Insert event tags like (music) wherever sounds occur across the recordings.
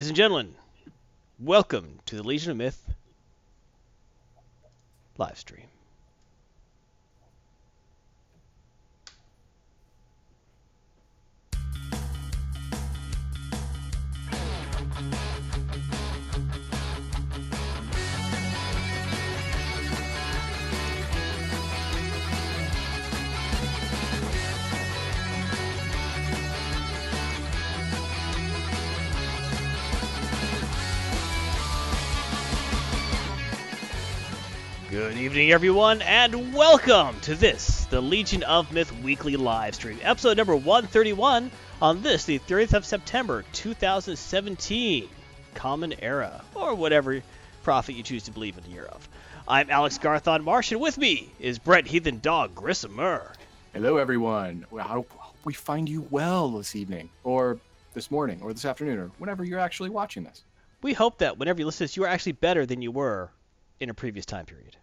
Ladies and gentlemen, welcome to the Legion of Myth live stream. Good evening, everyone, and welcome to this, the Legion of Myth weekly live stream, episode number 131 on this, the 30th of September 2017, Common Era, or whatever prophet you choose to believe in the year of. I'm Alex Garthon Marsh, and with me is Brett Heathen Dog Grissomer. Hello, everyone. Well, I hope we find you well this evening, or this morning, or this afternoon, or whenever you're actually watching this. We hope that whenever you listen to this, you are actually better than you were in a previous time period,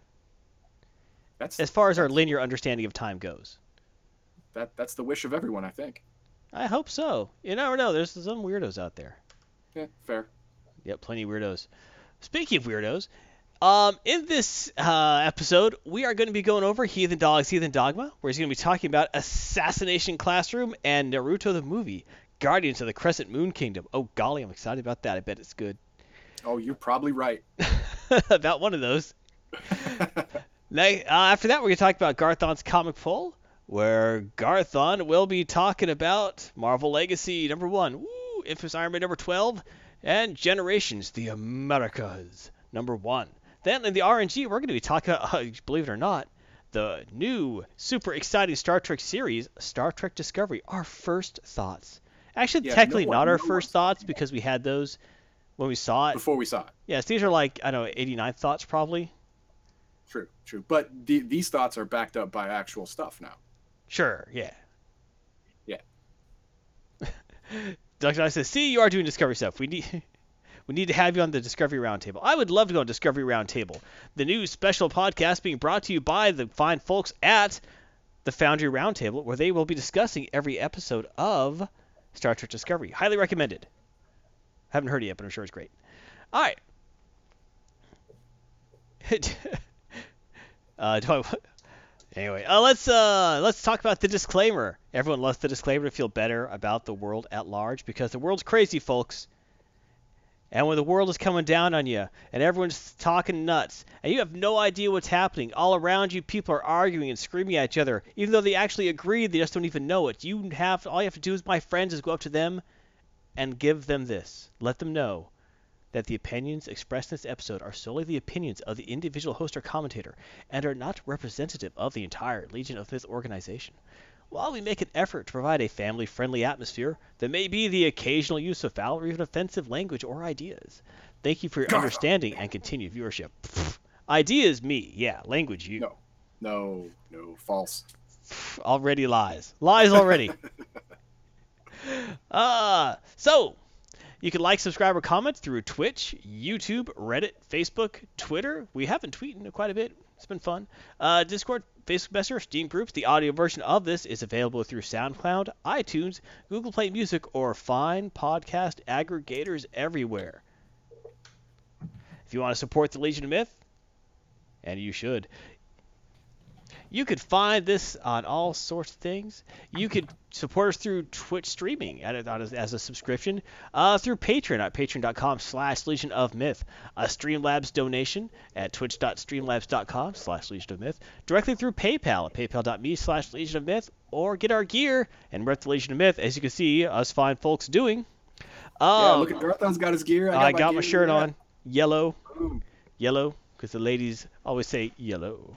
That's as far as our linear understanding of time goes. that. That's the wish of everyone, I think. I hope so. You never know. There's some weirdos out there. Yeah, fair. Yep, plenty of weirdos. Speaking of weirdos, um, in this uh, episode, we are going to be going over Heathen Dogs, Heathen Dogma, where he's going to be talking about Assassination Classroom and Naruto the movie, Guardians of the Crescent Moon Kingdom. Oh, golly, I'm excited about that. I bet it's good. Oh, you're probably right. (laughs) (laughs) about one of those. (laughs) Now, uh, after that, we're going to talk about Garthon's comic poll, where Garthon will be talking about Marvel Legacy number one, woo, Infamous Iron Man number 12, and Generations, the Americas number one. Then in the RNG, we're going to be talking about, (laughs) uh, believe it or not, the new super exciting Star Trek series, Star Trek Discovery. Our first thoughts. Actually, Yeah, technically no one- not our no first thoughts because we had those when we saw it. Before we saw it. Yes, these are like, I don't know, 89 thoughts probably. True, true. But the, these thoughts are backed up by actual stuff now. Sure, yeah. Yeah. (laughs) Dr. I says, see, you are doing Discovery stuff. We need (laughs) we need to have you on the Discovery Roundtable. I would love to go on Discovery Roundtable, the new special podcast being brought to you by the fine folks at the Foundry Roundtable, where they will be discussing every episode of Star Trek Discovery. Highly recommended. Haven't heard it yet, but I'm sure it's great. All right. (laughs) uh, do I, Anyway, uh, let's uh, let's talk about the disclaimer. Everyone loves the disclaimer to feel better about the world at large because the world's crazy, folks. And when the world is coming down on you and everyone's talking nuts and you have no idea what's happening, all around you people are arguing and screaming at each other, even though they actually agree, they just don't even know it. You have all you have to do is my friends is go up to them and give them this. Let them know that the opinions expressed in this episode are solely the opinions of the individual host or commentator and are not representative of the entire Legion of Myth organization. While we make an effort to provide a family friendly atmosphere, there may be the occasional use of foul or even offensive language or ideas. Thank you for your God. understanding and continued viewership. Pfft. Ideas, me. Yeah, language, you. No. No, no, false. Already lies. Lies already. (laughs) uh, so, you can like, subscribe, or comment through Twitch, YouTube, Reddit, Facebook, Twitter. We have been tweeting quite a bit. It's been fun. Uh, Discord, Facebook Messenger, Steam groups. The audio version of this is available through SoundCloud, iTunes, Google Play Music, or fine podcast aggregators everywhere. If you want to support the Legion of Myth, and you should, you could find this on all sorts of things. You could support us through Twitch streaming at it as, as a subscription, uh, through Patreon at patreon.com slash Legion of Myth, a Streamlabs donation at twitch.streamlabs.com slash Legion of Myth, directly through PayPal at paypal.me slash Legion of Myth, or get our gear and rep the Legion of Myth, as you can see us fine folks doing. yeah, Um, look at Garthon's got his gear. I got my gear. shirt on, yellow, Boom. yellow, because the ladies always say yellow.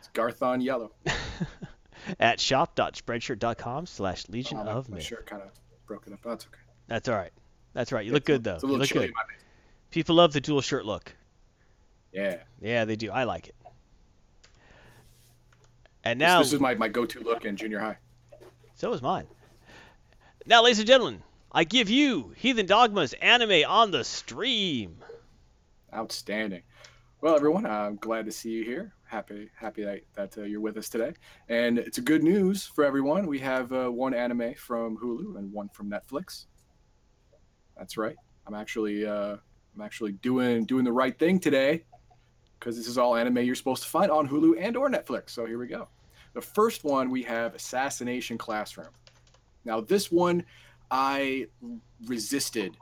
It's Garthon yellow. (laughs) at shop.spreadshirt.com slash Legion Oh, my, of my Myth. shirt kind of broken up. That's okay. That's all right. That's right. You Yeah, look good though. It's a You look chilly good. People love the dual shirt look. Yeah. Yeah, they do. I like it. And This- now, this, is my, my go-to look in junior high. so is mine. Now, ladies and gentlemen, I give you Heathen Dogmas anime on the stream. Outstanding. Well, everyone, I'm glad to see you here. Happy, happy that, that uh, you're with us today. And it's a good news for everyone. We have uh, one anime from Hulu and one from Netflix. That's right. I'm actually uh, I'm actually doing doing the right thing today because this is all anime you're supposed to find on Hulu and or Netflix. So here we go. The first one we have Assassination Classroom. Now this one I resisted.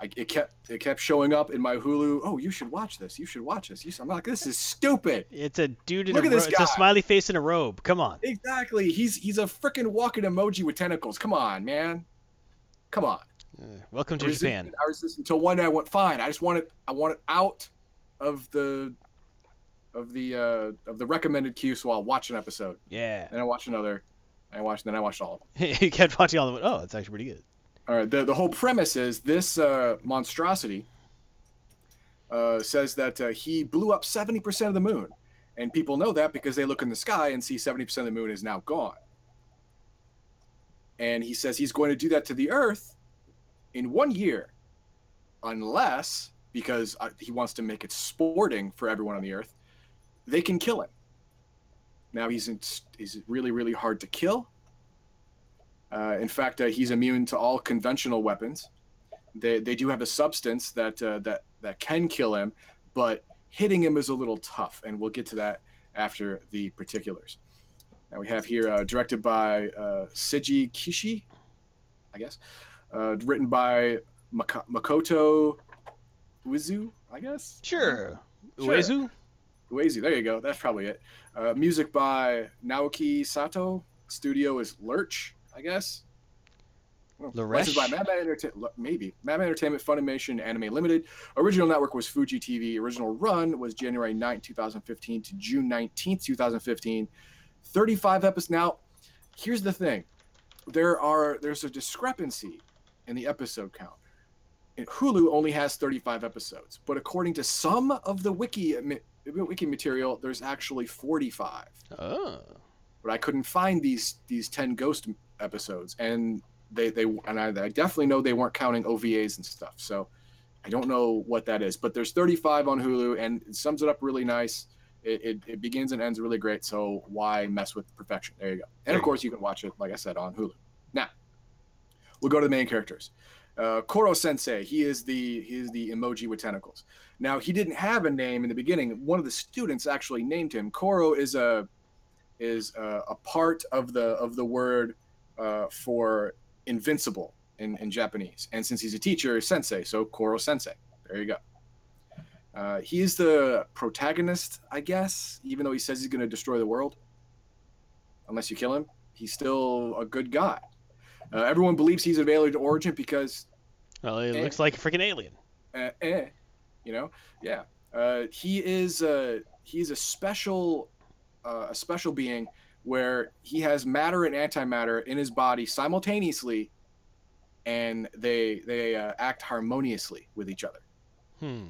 I, it kept it kept showing up in my Hulu. Oh, you should watch this. You should watch this. Should, I'm like, this is stupid. It's a dude in Look a at this ro- it's a smiley face in a robe. Come on. Exactly. He's he's a freaking walking emoji with tentacles. Come on, man. Come on. Uh, welcome to I resisted- Japan. I resisted until one day I went fine. I just want it. I want it out of the of the uh, of the recommended queue, so I'll watch an episode. Yeah. Then I watch another. I watched. Then I watched all of them. (laughs) you kept watching all of them. Oh, it's actually pretty good. All right. The the whole premise is this uh, monstrosity uh, says that uh, he blew up seventy percent of the moon, and people know that because they look in the sky and see seventy percent of the moon is now gone. And he says he's going to do that to the Earth in one year, unless because uh, he wants to make it sporting for everyone on the Earth, they can kill him. Now he's in, he's really really hard to kill. Uh, in fact, uh, he's immune to all conventional weapons. They, they do have a substance that uh, that that can kill him, but hitting him is a little tough, and we'll get to that after the particulars. Now we have here uh, directed by uh, Seiji Kishi, I guess, uh, written by Maka- Makoto Uezu, I guess. Sure. Sure. Uezu? Uezu, there you go. That's probably it. Uh, music by Naoki Sato. Studio is Lerche, I guess. Well, licensed by Madman Entertainment, maybe Madman Entertainment, Funimation, Anime Limited. Original network was Fuji TV. Original run was January 9, 2015 to June 19, 2015. 35 episodes. Now, here's the thing: there are there's a discrepancy in the episode count. And Hulu only has 35 episodes, but according to some of the wiki wiki material, there's actually 45 Oh. but I couldn't find these these ten ghost episodes, and they they and I, I definitely know they weren't counting OVAs and stuff. So I don't know what that is, but there's 35 on Hulu, and it sums it up really nice. It, it, it begins and ends really great. So why mess with perfection? There you go. And There of course, you can watch it, like I said, on Hulu. Now we'll go to the main characters. Uh, Koro Sensei, he is the he is the emoji with tentacles. Now he didn't have a name in the beginning. One of the students actually named him. Koro is a is uh, a part of the of the word uh, for invincible in, in Japanese. And since he's a teacher, sensei, so Koro Sensei. There you go. Uh, he is the protagonist, I guess, even though he says he's going to destroy the world. Unless you kill him, he's still a good guy. Uh, everyone believes he's of alien origin because Well, it Eh. looks like a freaking alien. uh, eh, you know, yeah. Uh, he is uh, he's a special uh, a special being where he has matter and antimatter in his body simultaneously, and they they uh, act harmoniously with each other. Hmm.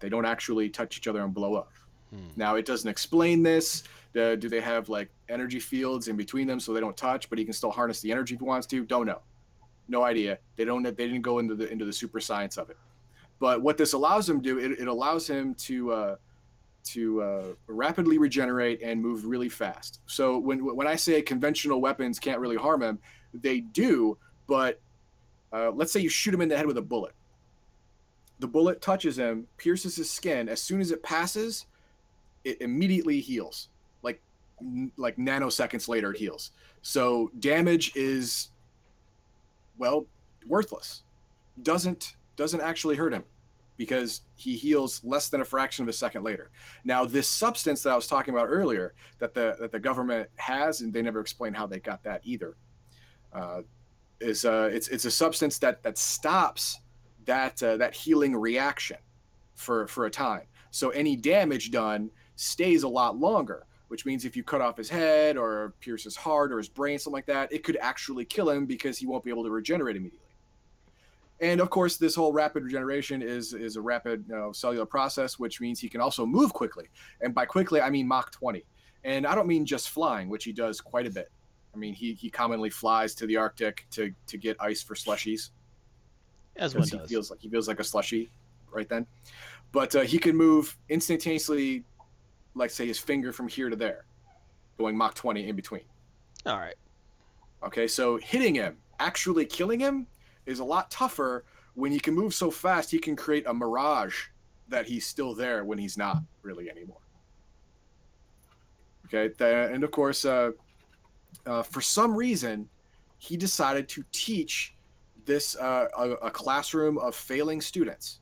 They don't actually touch each other and blow up. Hmm. Now it doesn't explain this. Uh, do they have like energy fields in between them so they don't touch, but he can still harness the energy if he wants to? Don't know. No idea. They don't. They didn't go into the into the super science of it. But what this allows him to do, it, it allows him to uh, to uh, rapidly regenerate and move really fast. So when when I say conventional weapons can't really harm him, they do. But uh, let's say you shoot him in the head with a bullet. The bullet touches him, pierces his skin. As soon as it passes, it immediately heals. Like like nanoseconds later, it heals. So damage is well worthless. Doesn't doesn't actually hurt him because he heals less than a fraction of a second later. Now, this substance that I was talking about earlier, that the that the government has, and they never explain how they got that either, uh, is uh, it's it's a substance that that stops that uh, that healing reaction for for a time. So any damage done stays a lot longer. Which means if you cut off his head or pierce his heart or his brain, something like that, it could actually kill him because he won't be able to regenerate immediately and of course this whole rapid regeneration is is a rapid you know, cellular process which means he can also move quickly. And by quickly i mean mach 20 and i don't mean just flying which he does quite a bit. I mean he, he commonly flies to the arctic to to get ice for slushies. As one because he does. feels like he feels like a slushy right then. But uh, he can move instantaneously like say his finger from here to there going mach 20 in between. All right. Okay, so hitting him, actually killing him, is a lot tougher when he can move so fast, he can create a mirage that he's still there when he's not really anymore. Okay, and of course, uh, uh, for some reason, he decided to teach this uh, a, a classroom of failing students.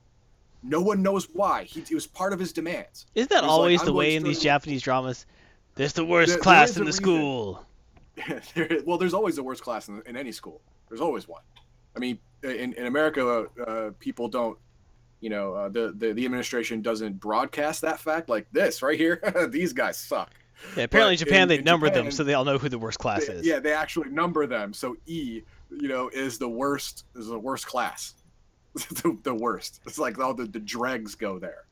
No one knows why. He, it was part of his demands. Isn't that He's like, always the way in these Japanese dramas? There's the worst There- there class is in the reason. school. (laughs) There- well, there's always the worst class in, in any school. There's always one. I mean, in, in America, uh, people don't, you know, uh, the, the the administration doesn't broadcast that fact like this right here. (laughs) These guys suck. Yeah, apparently But Japan in- they in number them so they all know who the worst class They- is. yeah, they actually number them. So E, you know, is the worst. Is the worst class. (laughs) the, the worst. It's like all the, the dregs go there.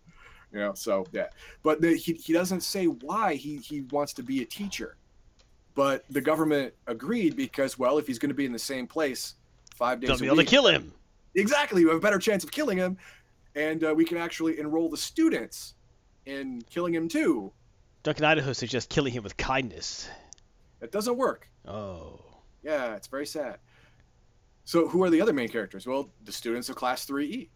You know. So yeah, but the, he he doesn't say why he he wants to be a teacher, but the government agreed because well, if he's going to be in the same place five days They'll a be able to kill him. exactly, we have a better chance of killing him, and uh, we can actually enroll the students in killing him too. Duncan Idaho suggests killing him with kindness. It doesn't work. Oh. Yeah, it's very sad. So, who are the other main characters? Well, the students of Class 3E.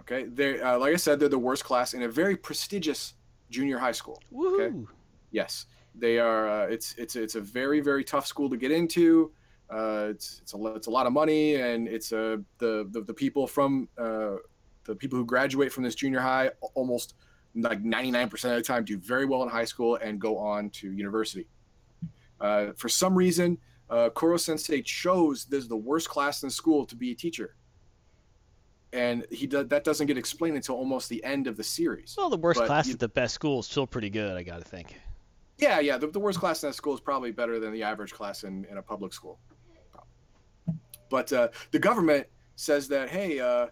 Okay, they uh, like I said, they're the worst class in a very prestigious junior high school. Woohoo. Yes, they are. Uh, it's it's it's a very very tough school to get into. Uh, it's it's a it's a lot of money, and it's uh, the, the the people from uh, the people who graduate from this junior high almost like 99% of the time do very well in high school and go on to university. Uh, for some reason, uh, Koro Sensei chose this the worst class in school to be a teacher, and he does that doesn't get explained until almost the end of the series. Well, the worst But class you- at the best school is still pretty good, I gotta think. Yeah, yeah. The, the worst class in that school is probably better than the average class in, in a public school. But uh, the government says that hey, uh,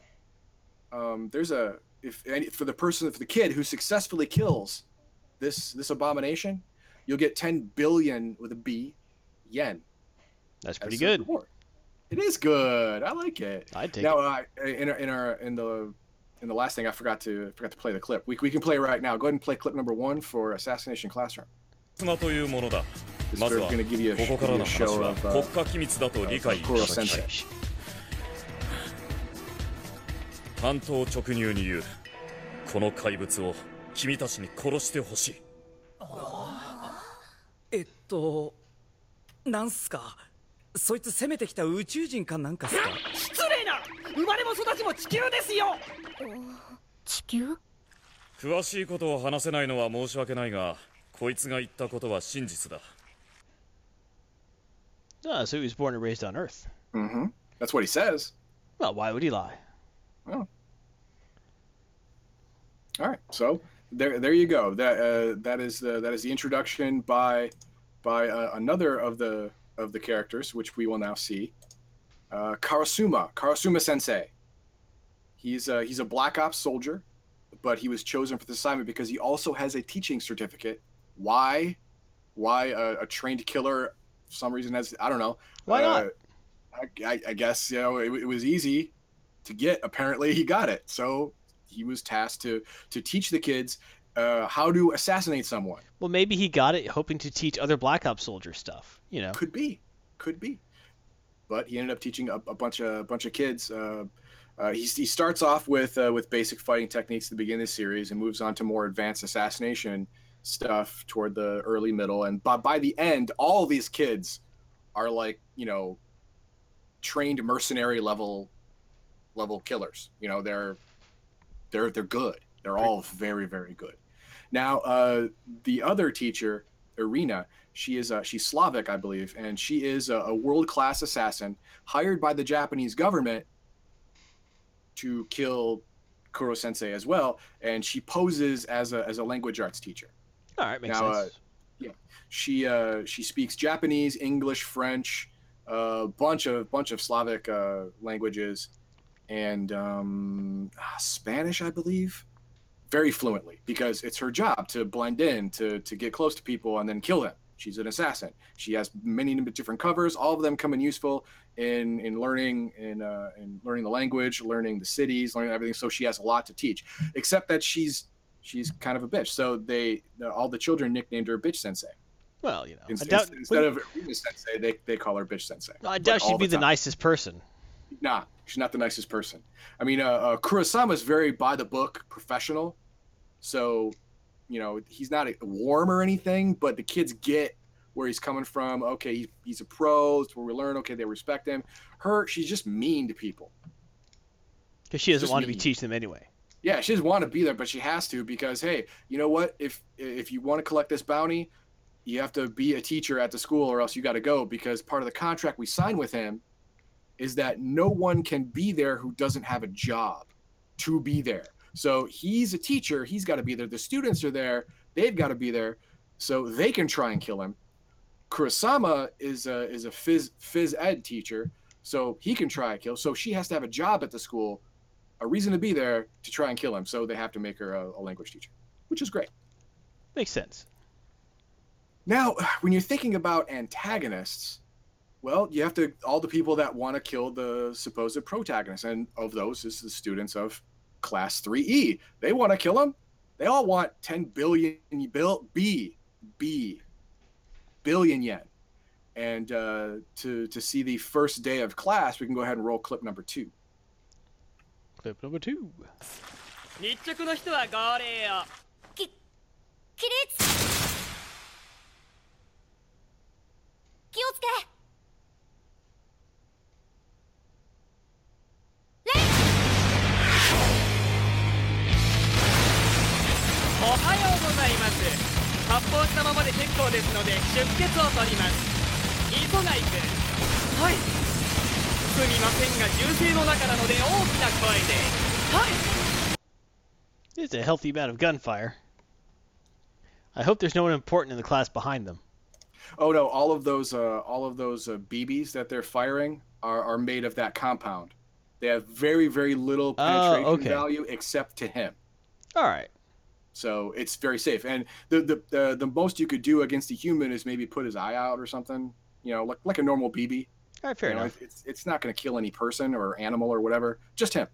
um, there's a if any, for the person for the kid who successfully kills this this abomination, you'll get 10 billion with a B yen. That's pretty good. reward. It is good. I like it. I'd take Now, it. uh, in our, in our in the in the last thing, I forgot to forgot to play the clip. We, we can play right now. Go ahead and play clip number one for Assassination Classroom. まずはここからの話は国 uh, 家機密だと理解いただきたい.単刀直入に言う。この怪物を君たちに殺してほしい。えっとなんすか？そいつ攻めてきた宇宙人かなんかっすか？失礼な！生まれも育ちも地球ですよ！地球？詳しいことを話せないのは申し訳ないがこいつが言ったことは真実だ Ah, so he was born and raised on Earth. hmm That's what he says. Well, why would he lie? Well. All right, so there, there you go. That uh, that is the that is the introduction by by uh, another of the of the characters, which we will now see. Uh, Karasuma, Karasuma Sensei. He's a, he's a Black Ops soldier, but he was chosen for this assignment because he also has a teaching certificate. Why? Why a, a trained killer? For some reason has I don't know. Why not? Uh, I, I, I guess you know it, it was easy to get. Apparently, he got it. So he was tasked to to teach the kids uh, how to assassinate someone. Well, maybe he got it hoping to teach other Black Ops soldiers stuff. You know. Could be, could be. But he ended up teaching a, a bunch of a bunch of kids. Uh, uh, he, he starts off with uh, with basic fighting techniques to begin beginning of the series and moves on to more advanced assassination stuff toward the early middle. And by, by the end, all these kids are like you know trained mercenary level level killers. You know they're they're they're good. They're all very very good. Now uh, the other teacher, Irina, she is uh, she's Slavic, I believe, and she is a, a world class assassin hired by the Japanese government to kill Kuro Sensei as well. And she poses as a as a language arts teacher. All right, makes Now, uh, sense. She uh, she speaks Japanese, English, French, a bunch of bunch of Slavic uh, languages, and um, ah, Spanish, I believe, very fluently because it's her job to blend in, to to get close to people and then kill them. She's an assassin. She has many different covers. All of them come in useful in in learning in uh, in learning the language, learning the cities, learning everything. So she has a lot to teach. Except that she's she's kind of a bitch. So they all the children nicknamed her Bitch Sensei. Well, you know, I Instead, doubt, instead of Irina Sensei, they, they call her Bitch Sensei. I Like, doubt all she'd be the time. nicest person. Nah, she's not the nicest person. I mean, uh, uh, Kurosama is very by the book, professional. So, you know, he's not a, warm or anything, but the kids get where he's coming from. Okay, he, he's a pro. It's where we learn. Okay, they respect him. Her, she's just mean to people. Because she doesn't Just want to be teaching them anyway. Yeah, she doesn't want to be there, but she has to because hey, you know what? If if you want to collect this bounty, you have to be a teacher at the school, or else you got to go because part of the contract we signed with him is that no one can be there who doesn't have a job to be there. So he's a teacher, he's got to be there. The students are there, they've got to be there, so they can try and kill him. Kurosama is a is a phys phys ed teacher, so he can try and kill. So she has to have a job at the school a reason to be there to try and kill him. So they have to make her a, a language teacher, which is great. Makes sense. Now, (sighs) when you're thinking about antagonists, well, you have to all the people that want to kill the supposed protagonist, and of those is the students of Class 3E. They want to kill him. They all want 10 billion bill B B billion yen. And uh, to to see the first day of class, we can go ahead and roll clip number two. Clip number two. 日直の人は号令を起立気をつけ。おはようございます。発砲したままで結構ですので出血を取ります。磯貝君はい すみませんが銃声の中なので大きな声ではい It's a healthy amount of gunfire. I hope there's no one important in the class behind them. Oh no, all of those uh, all of those uh, BBs that they're firing are, are made of that compound. They have very very little Oh, penetration okay. value except to him. All right. So it's very safe. And the the the, the most you could do against a human is maybe put his eye out or something. You know, like like a normal BB. Right, fair you know, enough. It's it's not going to kill any person or animal or whatever. Just him.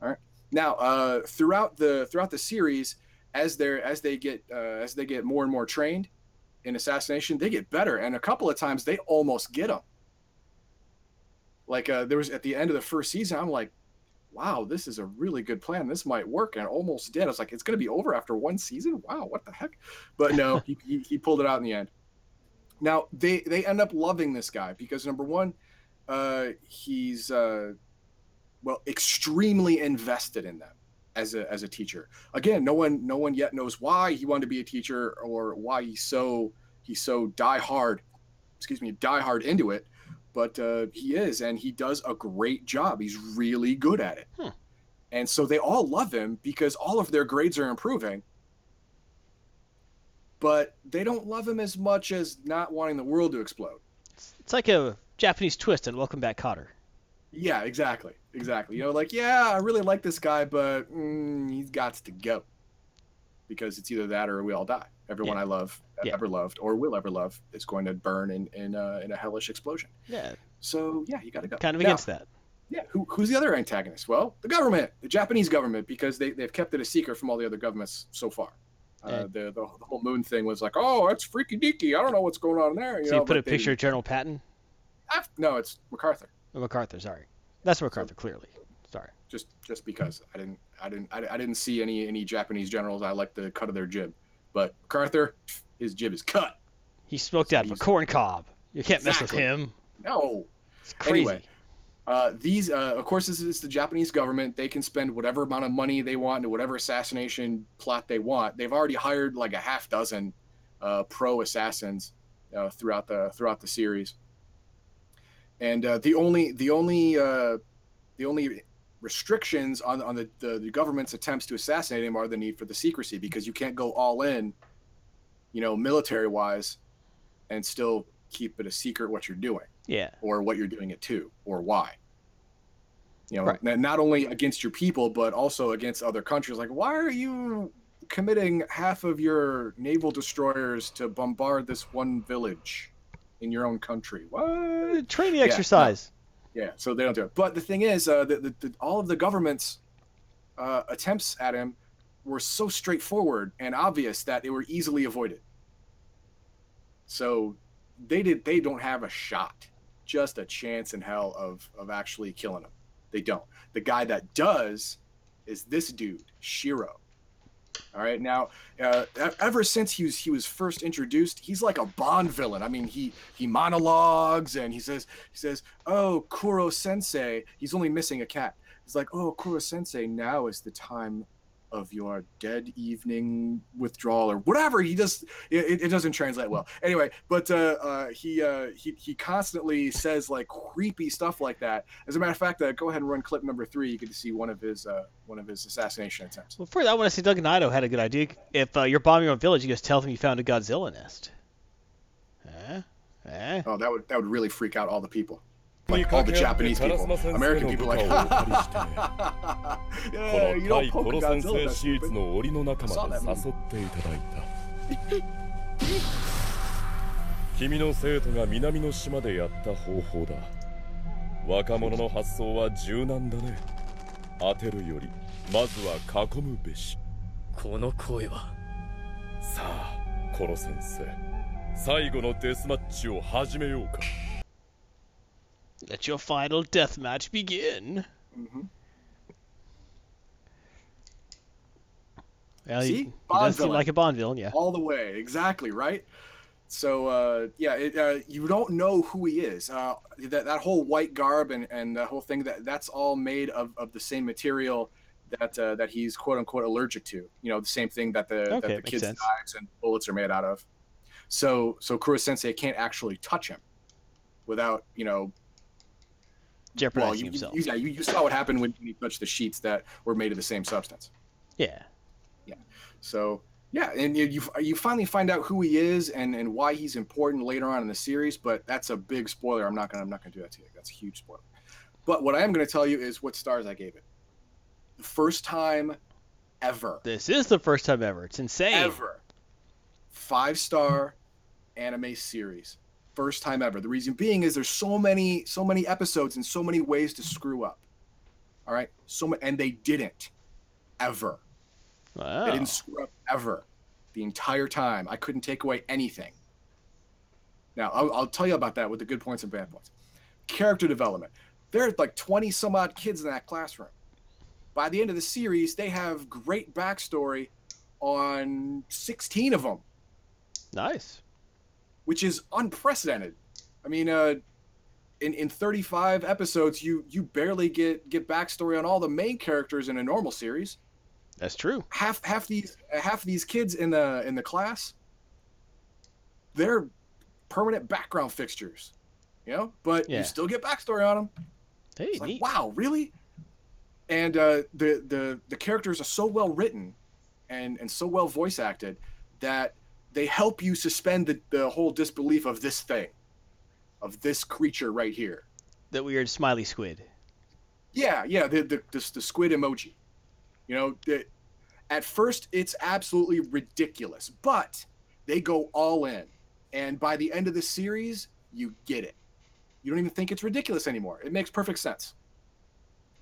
All right. Now, uh, throughout the throughout the series, as they're as they get uh, as they get more and more trained in assassination, they get better. And a couple of times they almost get them. Like uh, there was at the end of the first season, I'm like, wow, this is a really good plan. This might work. And I almost did. I was like, it's going to be over after one season. Wow, what the heck? But no, he, he, he pulled it out in the end. Now they they end up loving this guy because number one, uh, he's uh, well extremely invested in them as a as a teacher. Again, no one no one yet knows why he wanted to be a teacher or why he's so he's so die hard, excuse me, die hard into it. But uh, he is, and he does a great job. He's really good at it. Hmm. And so they all love him because all of their grades are improving. But they don't love him as much as not wanting the world to explode. It's like a Japanese twist and Welcome Back, Kotter. Yeah, exactly, exactly. You know, like yeah, I really like this guy, but mm, he's got to go because it's either that or we all die. Everyone Yeah. I love, Yeah. ever loved, or will ever love is going to burn in in, uh, in a hellish explosion. Yeah, So yeah, you got to go. kind of Now, against that. Yeah, who, who's the other antagonist? Well, the government, the Japanese government, because they they've kept it a secret from all the other governments so far. Uh, the, the the whole moon thing was like, oh, that's freaky deaky. I don't know what's going on there. You So know, you put a they- picture of General Patton? Ah, no, it's MacArthur. Or MacArthur, sorry. That's MacArthur, clearly. Sorry. just just because I didn't I didn't I, I didn't see any any Japanese generals I like the cut of their jib, but MacArthur his jib is cut. He smoked out of a corn cob. You can't mess with him. No. It's crazy. Anyway, uh, these uh, of course this is the Japanese government. They can spend whatever amount of money they want into whatever assassination plot they want. They've already hired like a half dozen uh, pro assassins uh, throughout the throughout the series. And uh, the only the only uh, the only restrictions on on the, the the government's attempts to assassinate him are the need for the secrecy because you can't go all in, you know, military wise, and still keep it a secret what you're doing Yeah. or what you're doing it to or why. You know, Right. not only against your people, but also against other countries. Like, why are you committing half of your naval destroyers to bombard this one village in your own country? What? Training no. exercise. Yeah, so they don't do it. But the thing is, uh, the, the, the, all of the government's uh, attempts at him were so straightforward and obvious that they were easily avoided. So they did. They don't have a shot just a chance in hell of of actually killing him. They don't. The guy that does is this dude, Shiro. All right, now uh, ever since he was he was first introduced, he's like a Bond villain. I mean, he he monologues and he says he says, "Oh, Kuro Sensei, he's only missing a cat." He's like, "Oh, Kuro Sensei, now is the time of your dead evening withdrawal or whatever." He just it, it doesn't translate well. Anyway, but uh, uh, he uh, he he constantly says like creepy stuff like that. As a matter of fact, uh, go ahead and run clip number three. You get to see one of his uh, one of his assassination attempts. Well, first, I want to say Doug Naito had a good idea. If uh, you're bombing your own village, you just tell them you found a Godzilla nest. Eh? Eh? Oh, that would that would really freak out all the people. Like all the Japanese people, American people, like, (laughs) yeah, こ you の don't 対 poke コロ Godzilla, 先生 that's シーツ stupid. の檻の中ま Saw で that 誘っていただいた君の生徒が南の島でやった方法だ若者の発想は柔軟だね。当てるよりまずは囲むべし。この声は。さあコロ先生。最後のデスマッチを始めようか Let your final death match begin. Mhm. Well, he, See? he Bond does seem like a Bond villain, yeah. all the way exactly right so uh, yeah it, uh, you don't know who he is uh, that, that whole white garb and, and the whole thing that that's all made of, of the same material that uh, that he's quote unquote allergic to you know the same thing that the, Okay, that the kids sense. knives and bullets are made out of so so Kuro sensei can't actually touch him without you know Jeopardizing well you, himself. you, yeah, you, you saw what happened when he touched the sheets that were made of the same substance Yeah. yeah. So yeah, and you you, you finally find out who he is and, and why he's important later on in the series, but that's a big spoiler. I'm not gonna I'm not gonna do that to you. That's a huge spoiler. But what I am gonna tell you is what stars I gave it. The first time ever, This is the first time ever. It's insane. ever, five star anime series. First time ever. The reason being is there's so many so many episodes and so many ways to screw up. All right, so ma- and they didn't ever. Wow. They didn't screw up ever. The entire time. I couldn't take away anything. Now, I'll, I'll tell you about that with the good points and bad points. Character development. There are like 20 some odd kids in that classroom. By the end of the series, they have great backstory on 16 of them, Nice. Which is unprecedented. I mean, uh, in, in 35 episodes, you you barely get get backstory on all the main characters in a normal series. That's true. half half these half these kids in the in the class they're permanent background fixtures you know but Yeah. you still get backstory on them Hey, like wow really and uh, the the the characters are so well written and and so well voice acted that they help you suspend the, the whole disbelief of this thing of this creature right here That weird smiley squid. yeah, yeah, the the, the, the squid emoji. You know, the, at first it's absolutely ridiculous, but they go all in, and by the end of the series, you get it. You don't even think it's ridiculous anymore. It makes perfect sense.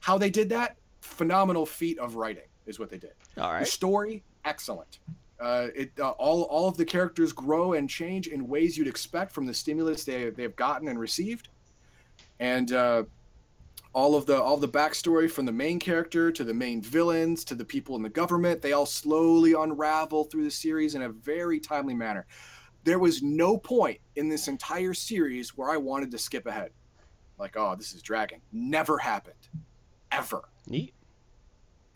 How they did that? Phenomenal feat of writing is what they did. All right. The story, excellent. Uh, it uh, all all of the characters grow and change in ways you'd expect from the stimulus they they've gotten and received, and uh, all of the all the backstory from the main character to the main villains to the people in the government they all slowly unravel through the series in a very timely manner. There was no point in this entire series where I wanted to skip ahead, like oh this is dragging. Never happened, ever Neat.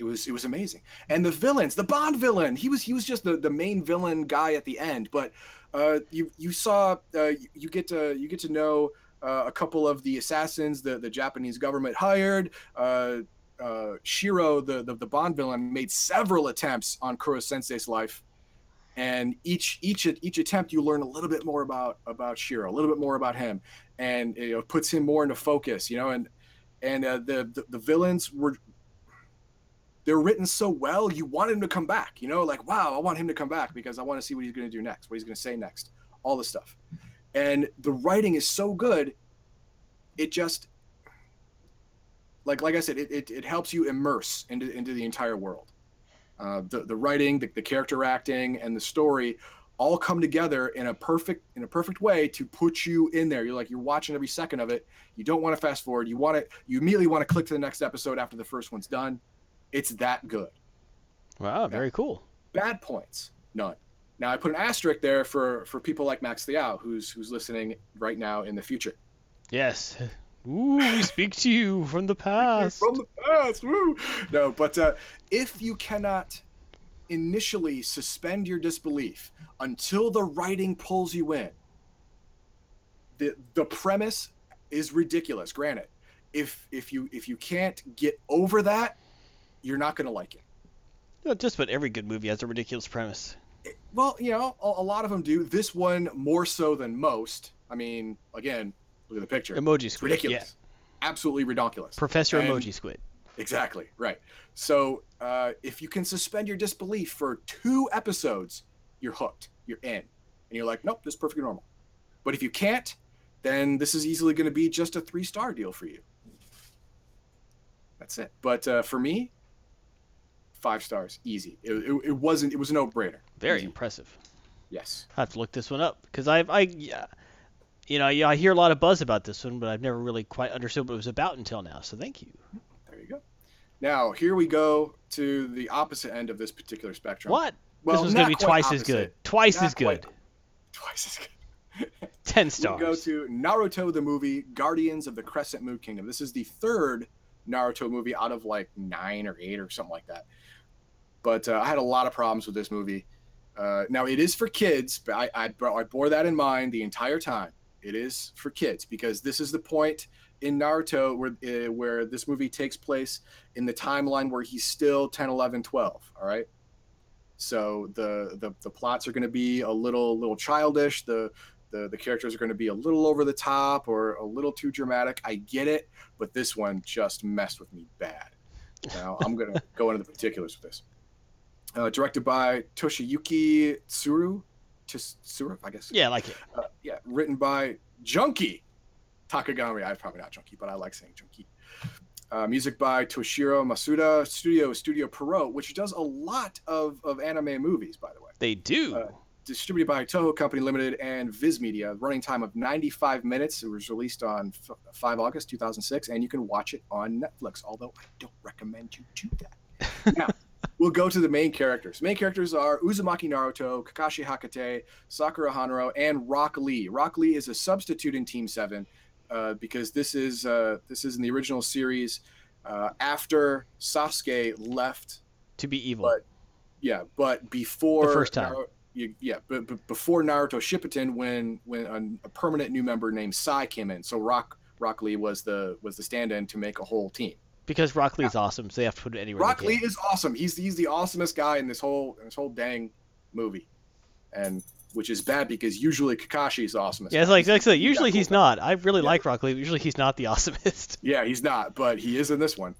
It was it was amazing. And the villains the bond villain he was he was just the, the main villain guy at the end. But uh, you you saw uh, you, get to you get to know uh, a couple of the assassins the, the japanese government hired. Uh, uh, shiro the, the the bond villain made several attempts on kuro sensei's life. And each each each attempt you learn a little bit more about about shiro a little bit more about him. And you know puts him more into focus you know and and uh, the, the the villains were they're written so well you want him to come back you know like wow i want him to come back because i want to see what he's going to do next what he's going to say next all this stuff and the writing is so good it just like like i said it, it, it helps you immerse into into the entire world uh, the, the writing the, the character acting and the story all come together in a perfect in a perfect way to put you in there. You're like you're watching every second of it. You don't want to fast forward. You want to you immediately want to click to the next episode after the first one's done. It's that good. Wow, very cool. Bad points, none. Now I put an asterisk there for for people like Max Liao, who's who's listening right now in the future. Yes. (laughs) Ooh, we speak to you from the past. From the past, woo! No, but uh, if you cannot initially suspend your disbelief until the writing pulls you in, the the premise is ridiculous. Granted, if if you if you can't get over that, you're not going to like it. No, just about every good movie has a ridiculous premise. Well, you know, a, a lot of them do. This one more so than most. I mean, again, look at the picture. Emoji It's Squid. ridiculous. Absolutely ridiculous. Professor And- Emoji Squid. Exactly right. So uh, if you can suspend your disbelief for two episodes, you're hooked. You're in, and you're like, nope, this is perfectly normal. But if you can't, then this is easily going to be just a three star deal for you. That's it. But uh, for me, five stars, easy. It, it, it wasn't. It was a no brainer. Very Easy. impressive. Yes. I have to look this one up because I've I yeah, you know yeah, I hear a lot of buzz about this one, but I've never really quite understood what it was about until now. So thank you. There you go. Now here we go to the opposite end of this particular spectrum. What? Well, this one's gonna be quite twice as good. Twice Not as good. quite. Twice as good. (laughs) Ten stars. go to Naruto the movie, Guardians of the Crescent Moon Kingdom. This is the third Naruto movie out of like nine or eight or something like that. But uh, I had a lot of problems with this movie. Uh, now it is for kids, but I, I, I bore that in mind the entire time. It is for kids because this is the point in Naruto where uh, where this movie takes place in the timeline where he's still 10, 11, 12. All right. So the the, the plots are going to be a little little childish. The the the characters are going to be a little over the top or a little too dramatic. I get it, but this one just messed with me bad. Now I'm going (laughs) to go into the particulars with this. Uh, directed by Toshiyuki Tsuru, Tsuru, I guess. Yeah, I like it. Uh, yeah, written by Junkie Takagami. I'm probably not Junkie, but I like saying Junkie. Uh, music by Toshiro Masuda. Studio Studio Pierrot, which does a lot of, of anime movies, by the way. They do. Uh, Distributed by Toho Company Limited and Viz Media. Running time of 95 minutes. It was released on f- 5 August 2006, and you can watch it on Netflix. Although I don't recommend you do that. (laughs) now, we'll go to the main characters. Main characters are Uzumaki Naruto, Kakashi Hakate, Sakura Hanaro, and Rock Lee. Rock Lee is a substitute in Team Seven uh, because this is uh, this is in the original series uh, after Sasuke left. to be evil. But yeah, but before The first time. Naru- you, yeah, but, but before Naruto Shippuden, when when a, a permanent new member named Sai came in, so Rock Rock Lee was the was the stand-in to make a whole team. Because Rock Lee's awesome, so they have to put it anywhere. Rock Lee is awesome. He's he's the awesomest guy in this whole in this whole dang movie, and which is bad because usually Kakashi is awesomest. Yeah, it's like, like He's usually he's not. I really Yeah. like Rock Lee. Usually he's not the (laughs) awesomest. Yeah, he's not, but he is in this one.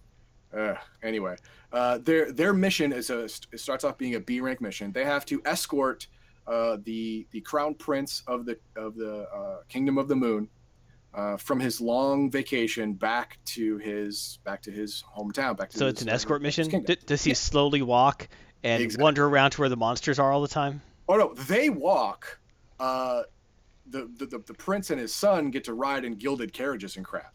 Uh, anyway, uh, their their mission is a it starts off being a B rank mission. They have to escort uh, the the crown prince of the of the uh, kingdom of the moon uh, from his long vacation back to his back to his hometown. Back to So his, it's an uh, escort his mission. D- does he Yeah. slowly walk and Exactly. wander around to where the monsters are all the time? Oh no, they walk. Uh, the, the the the prince and his son get to ride in gilded carriages and crap.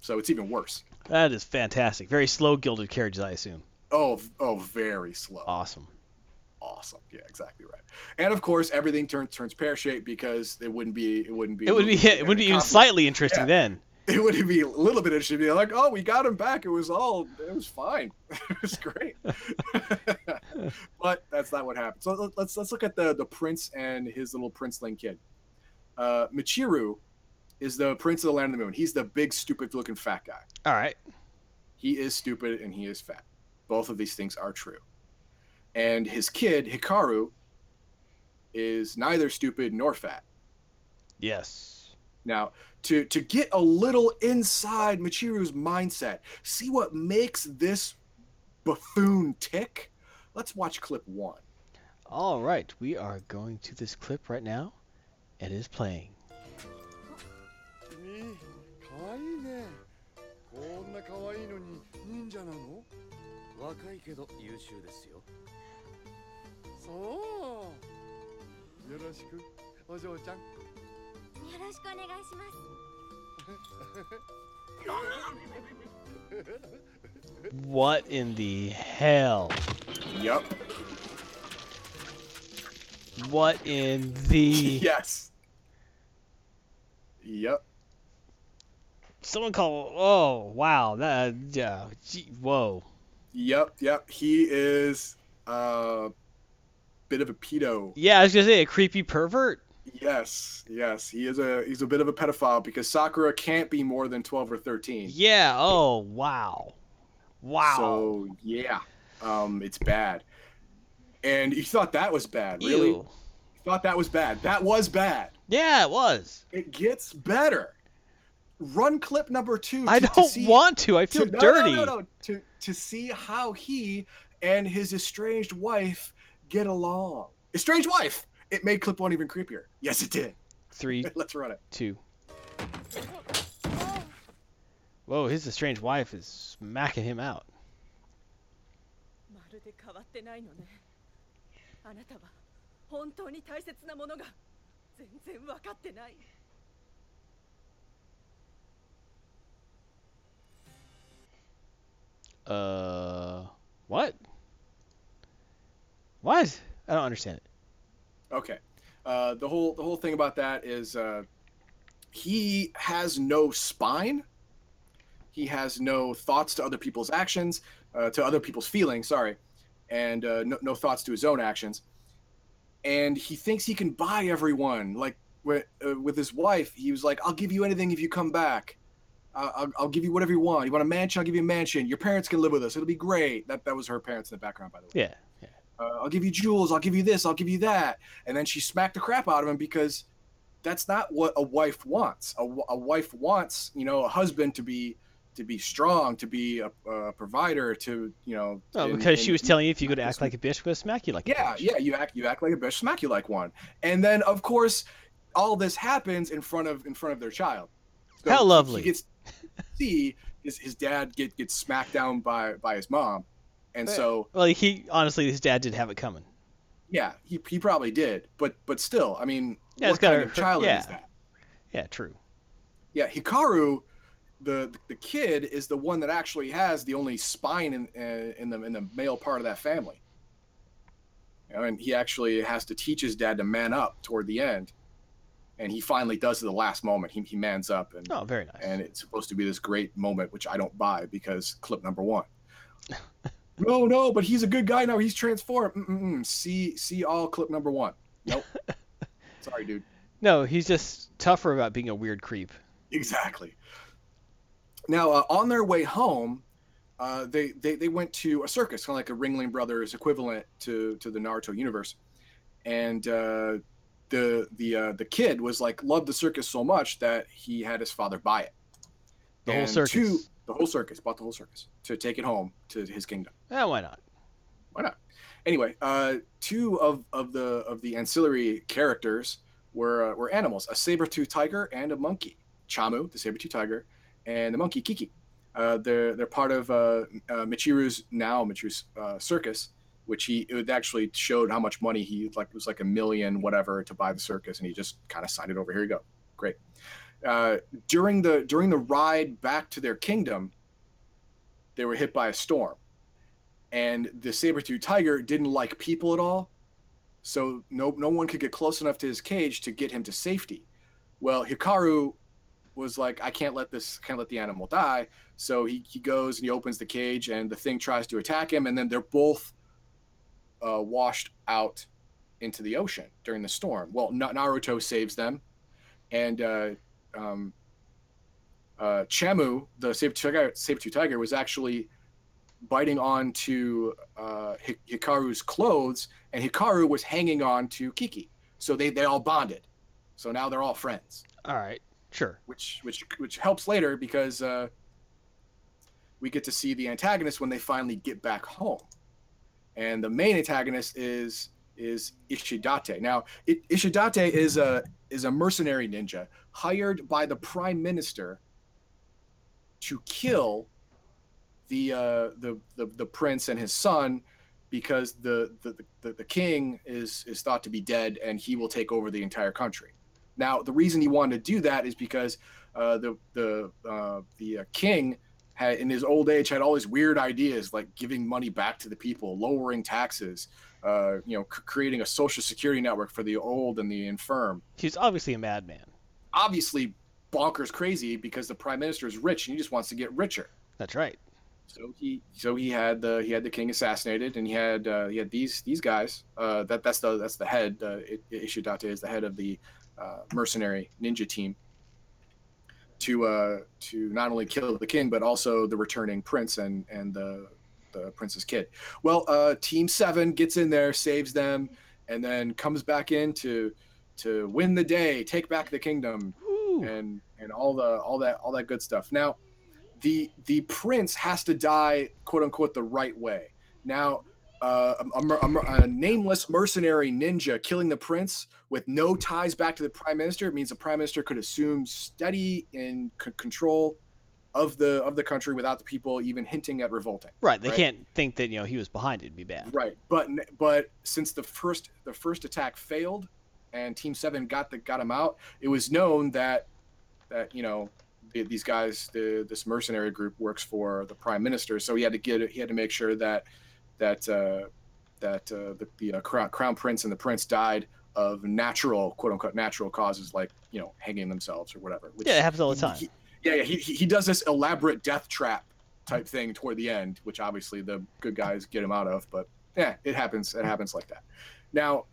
So it's even worse. That is fantastic. Very slow gilded carriages, I assume. Oh, oh, very slow. Awesome. Awesome. Yeah, exactly right. And of course, everything turns turns pear shaped because it wouldn't be it wouldn't be It would be (laughs) it would be even slightly interesting Yeah. then. it would be a little bit interesting. Be like, oh, we got him back. It was all it was fine. (laughs) it was great. (laughs) but that's not what happened. So let- let's let's look at the the prince and his little princeling kid. Uh, Michiru is the prince of the land of the moon. He's the big, stupid looking fat guy. All right. He is stupid and he is fat. Both of these things are true And his kid, Hikaru, is neither stupid nor fat. Yes. Now, to to get a little inside Michiru's mindset, see what makes this buffoon tick. Let's watch clip one. All right. We are going to this clip right now. It is playing. 君(gasps) かわいいねこんなかわいいのに忍者なの 若いけど優秀ですよそう よろしくお嬢ちゃんよろしくお願いします。 (laughs) What in the hell? Yep. What in the? (laughs) Yes. Yep. Someone call. Oh wow. That. Yeah. Gee, whoa. Yep. Yep. He is a bit of a pedo. Yeah, I was gonna say a creepy pervert. Yes. Yes. He is a he's a bit of a pedophile because Sakura can't be more than twelve or thirteen. Yeah. Oh wow. Wow. So yeah, um, it's bad. And you thought that was bad, really? Ew. You thought that was bad. That was bad. Yeah, it was. It gets better. Run clip number two. I to- to don't see- want to. I feel to, no, dirty. No, no, no, To to see how he and his estranged wife get along. Estranged wife. It made clip one even creepier. Yes, it did. Three, (laughs) Let's run it. two. Whoa, his estranged wife is smacking him out. Uh, what? What? I don't understand it. Okay. Uh, the whole the whole thing about that is uh, he has no spine. He has no thoughts to other people's actions, uh, to other people's feelings. Sorry, and uh, no, no thoughts to his own actions. And he thinks he can buy everyone. Like with, uh, with his wife, he was like, "I'll give you anything if you come back. I'll, I'll, give you whatever you want. You want a mansion? I'll give you a mansion. Your parents can live with us. It'll be great." That that was her parents in the background, by the way Yeah. uh, I'll give you jewels, I'll give you this, I'll give you that. And then she smacked the crap out of him because that's not what a wife wants. A, a wife wants, you know, a husband to be to be strong, to be a, a provider, to you know. Oh, and- because she was telling you if you could act like a bitch, gonna smack you like a Yeah, bitch. yeah, you act you act like a bitch, smack you like one. And then of course, all this happens in front of in front of their child. So How lovely. He gets (laughs) see his, his dad get gets smacked down by by his mom, and so Well, he honestly, his dad did have it coming. Yeah, he, he probably did, but but still, I mean, Yeah, what kind of hurt- child yeah. is that? Yeah, true. Yeah, Hikaru, the the kid is the one that actually has the only spine in uh, in the in the male part of that family. You know, and he actually has to teach his dad to man up toward the end, and he finally does at the last moment. He he mans up, and Oh, very nice. and it's supposed to be this great moment, which I don't buy because clip number one. (laughs) no, no, but he's a good guy now. He's transformed. Mm-mm-mm. See, see all clip number one. Nope. (laughs) Sorry, dude. No, he's just tougher about being a weird creep. Exactly. Now, uh, on their way home, uh, they, they they went to a circus, kind of like a Ringling Brothers equivalent to to the Naruto universe, and uh, the the uh, the kid was like loved the circus so much that he had his father buy it. The whole circus. two- the whole circus, bought the whole circus to take it home to his kingdom. Yeah, why not? Why not? Anyway, uh, two of, of the of the ancillary characters were uh, were animals: a saber-tooth tiger and a monkey. Chamu, the saber-tooth tiger, and the monkey Kiki. Uh, they're they're part of uh, uh, Michiru's now Michiru's uh, circus, which he it actually showed how much money he like it was like a million whatever to buy the circus, and he just kind of signed it over. Here you go, great. Uh, during the during the ride back to their kingdom, they were hit by a storm and the saber-tooth tiger didn't like people at all so no no one could get close enough to his cage to get him to safety well hikaru was like i can't let this can't let the animal die so he, he goes and he opens the cage and the thing tries to attack him and then they're both uh, washed out into the ocean during the storm well Na- naruto saves them and uh, um, uh, chamu the saber-tooth tiger, was actually biting onto uh, Hikaru's clothes, and Hikaru was hanging on to Kiki. So they, they all bonded. So now they're all friends, All right, sure. which which which helps later because uh, we get to see the antagonist when they finally get back home, and the main antagonist is is Ishidate. Now Ishidate is a is a mercenary ninja hired by the prime minister to kill the uh, the, the the prince and his son because the the, the the king is is thought to be dead and he will take over the entire country. Now, the reason he wanted to do that is because uh, the the uh, the uh, king had in his old age had all these weird ideas like giving money back to the people, lowering taxes, uh, you know, c- creating a social security network for the old and the infirm. He's obviously a madman. Obviously, bonkers crazy because the prime minister is rich and he just wants to get richer. That's right. So he so he had the he had the king assassinated and he had uh, he had these these guys uh, that that's the that's the head uh, Ishidate is the head of the uh, mercenary ninja team to uh, to not only kill the king but also the returning prince and and the the prince's kid. Well, uh, Team Seven gets in there, saves them, and then comes back in to to win the day, take back the kingdom, Ooh. and and all the all that all that good stuff. Now, the the prince has to die, quote unquote, the right way. Now, uh, a, a a nameless mercenary ninja killing the prince with no ties back to the prime minister it means the prime minister could assume steady in c- control of the of the country without the people even hinting at revolting. Right. They Right. can't think that you know he was behind it. It'd be bad. Right, but but since the first the first attack failed, and Team Seven got the got him out, it was known that that you know these guys the this mercenary group works for the prime minister, so he had to get he had to make sure that that uh, that uh, the, the uh, crown, crown prince and the prince died of natural quote unquote natural causes like you know hanging themselves or whatever. Which Yeah, it happens all the time. he- yeah, yeah, he, he he does this elaborate death trap type thing toward the end, which obviously the good guys get him out of. But yeah, it happens. It happens like that. Now,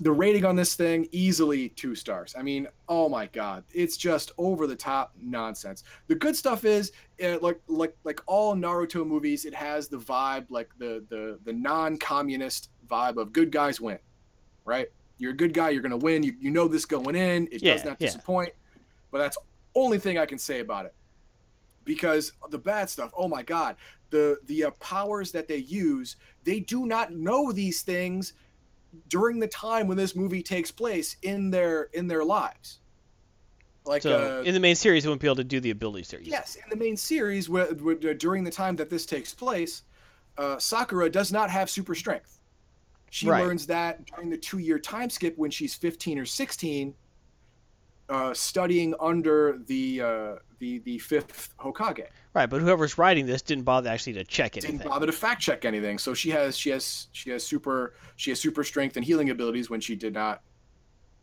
the rating on this thing easily two stars. I mean, oh my god, it's just over the top nonsense. The good stuff is uh, like like like all Naruto movies, it has the vibe like the the the non-communist vibe of good guys win, right? You're a good guy, you're gonna win. You, you know this going in. It Yeah, does not yeah. disappoint. But that's only thing I can say about it. Because the bad stuff, oh my god, the the uh, powers that they use, they do not know these things during the time when this movie takes place in their in their lives. Like so uh, in the main series, you won't be able to do the abilities there. Yes, in the main series, where, where, during the time that this takes place, uh, Sakura does not have super strength. She Right. learns that during the two-year time skip when she's 15 or 16, uh, studying under the uh, the the fifth Hokage. Right, but whoever's writing this didn't bother actually to check anything. Didn't bother to fact check anything, so she has she has she has super she has super strength and healing abilities when she did not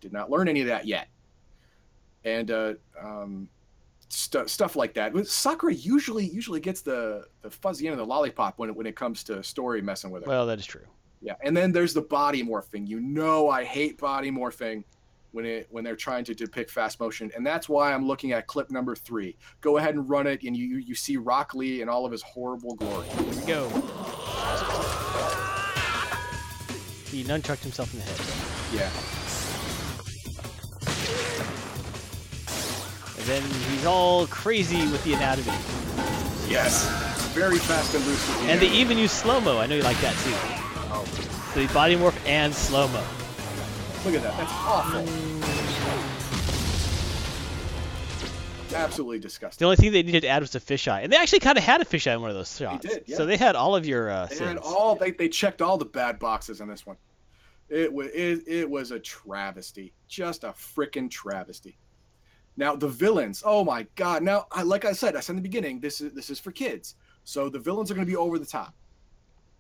did not learn any of that yet. And uh, um, stu stuff like that. Sakura usually usually gets the the fuzzy end of the lollipop when it, when it comes to story messing with her. Well, that is true. yeah, and then there's the body morphing. You know, I hate body morphing when it when they're trying to depict fast motion, and that's why I'm looking at clip number three. Go ahead and run it, and you you see Rock Lee in all of his horrible glory. Here we go. He nunchucked himself in the head. Yeah. And then he's all crazy with the anatomy. Yes. Very fast and loose. And they even use slow-mo. I know you like that too. Oh, So the body morph and slow-mo. Look at that. That's awful. Absolutely disgusting. The only thing they needed to add was a fisheye. And they actually kind of had a fisheye in one of those shots. did, yeah. So they had all of your uh, They had all they, they checked all the bad boxes on this one. It was it, it was a travesty, just a freaking travesty. Now the villains, oh my god! Now, I, like I said, I said in the beginning, this is this is for kids, so the villains are going to be over the top.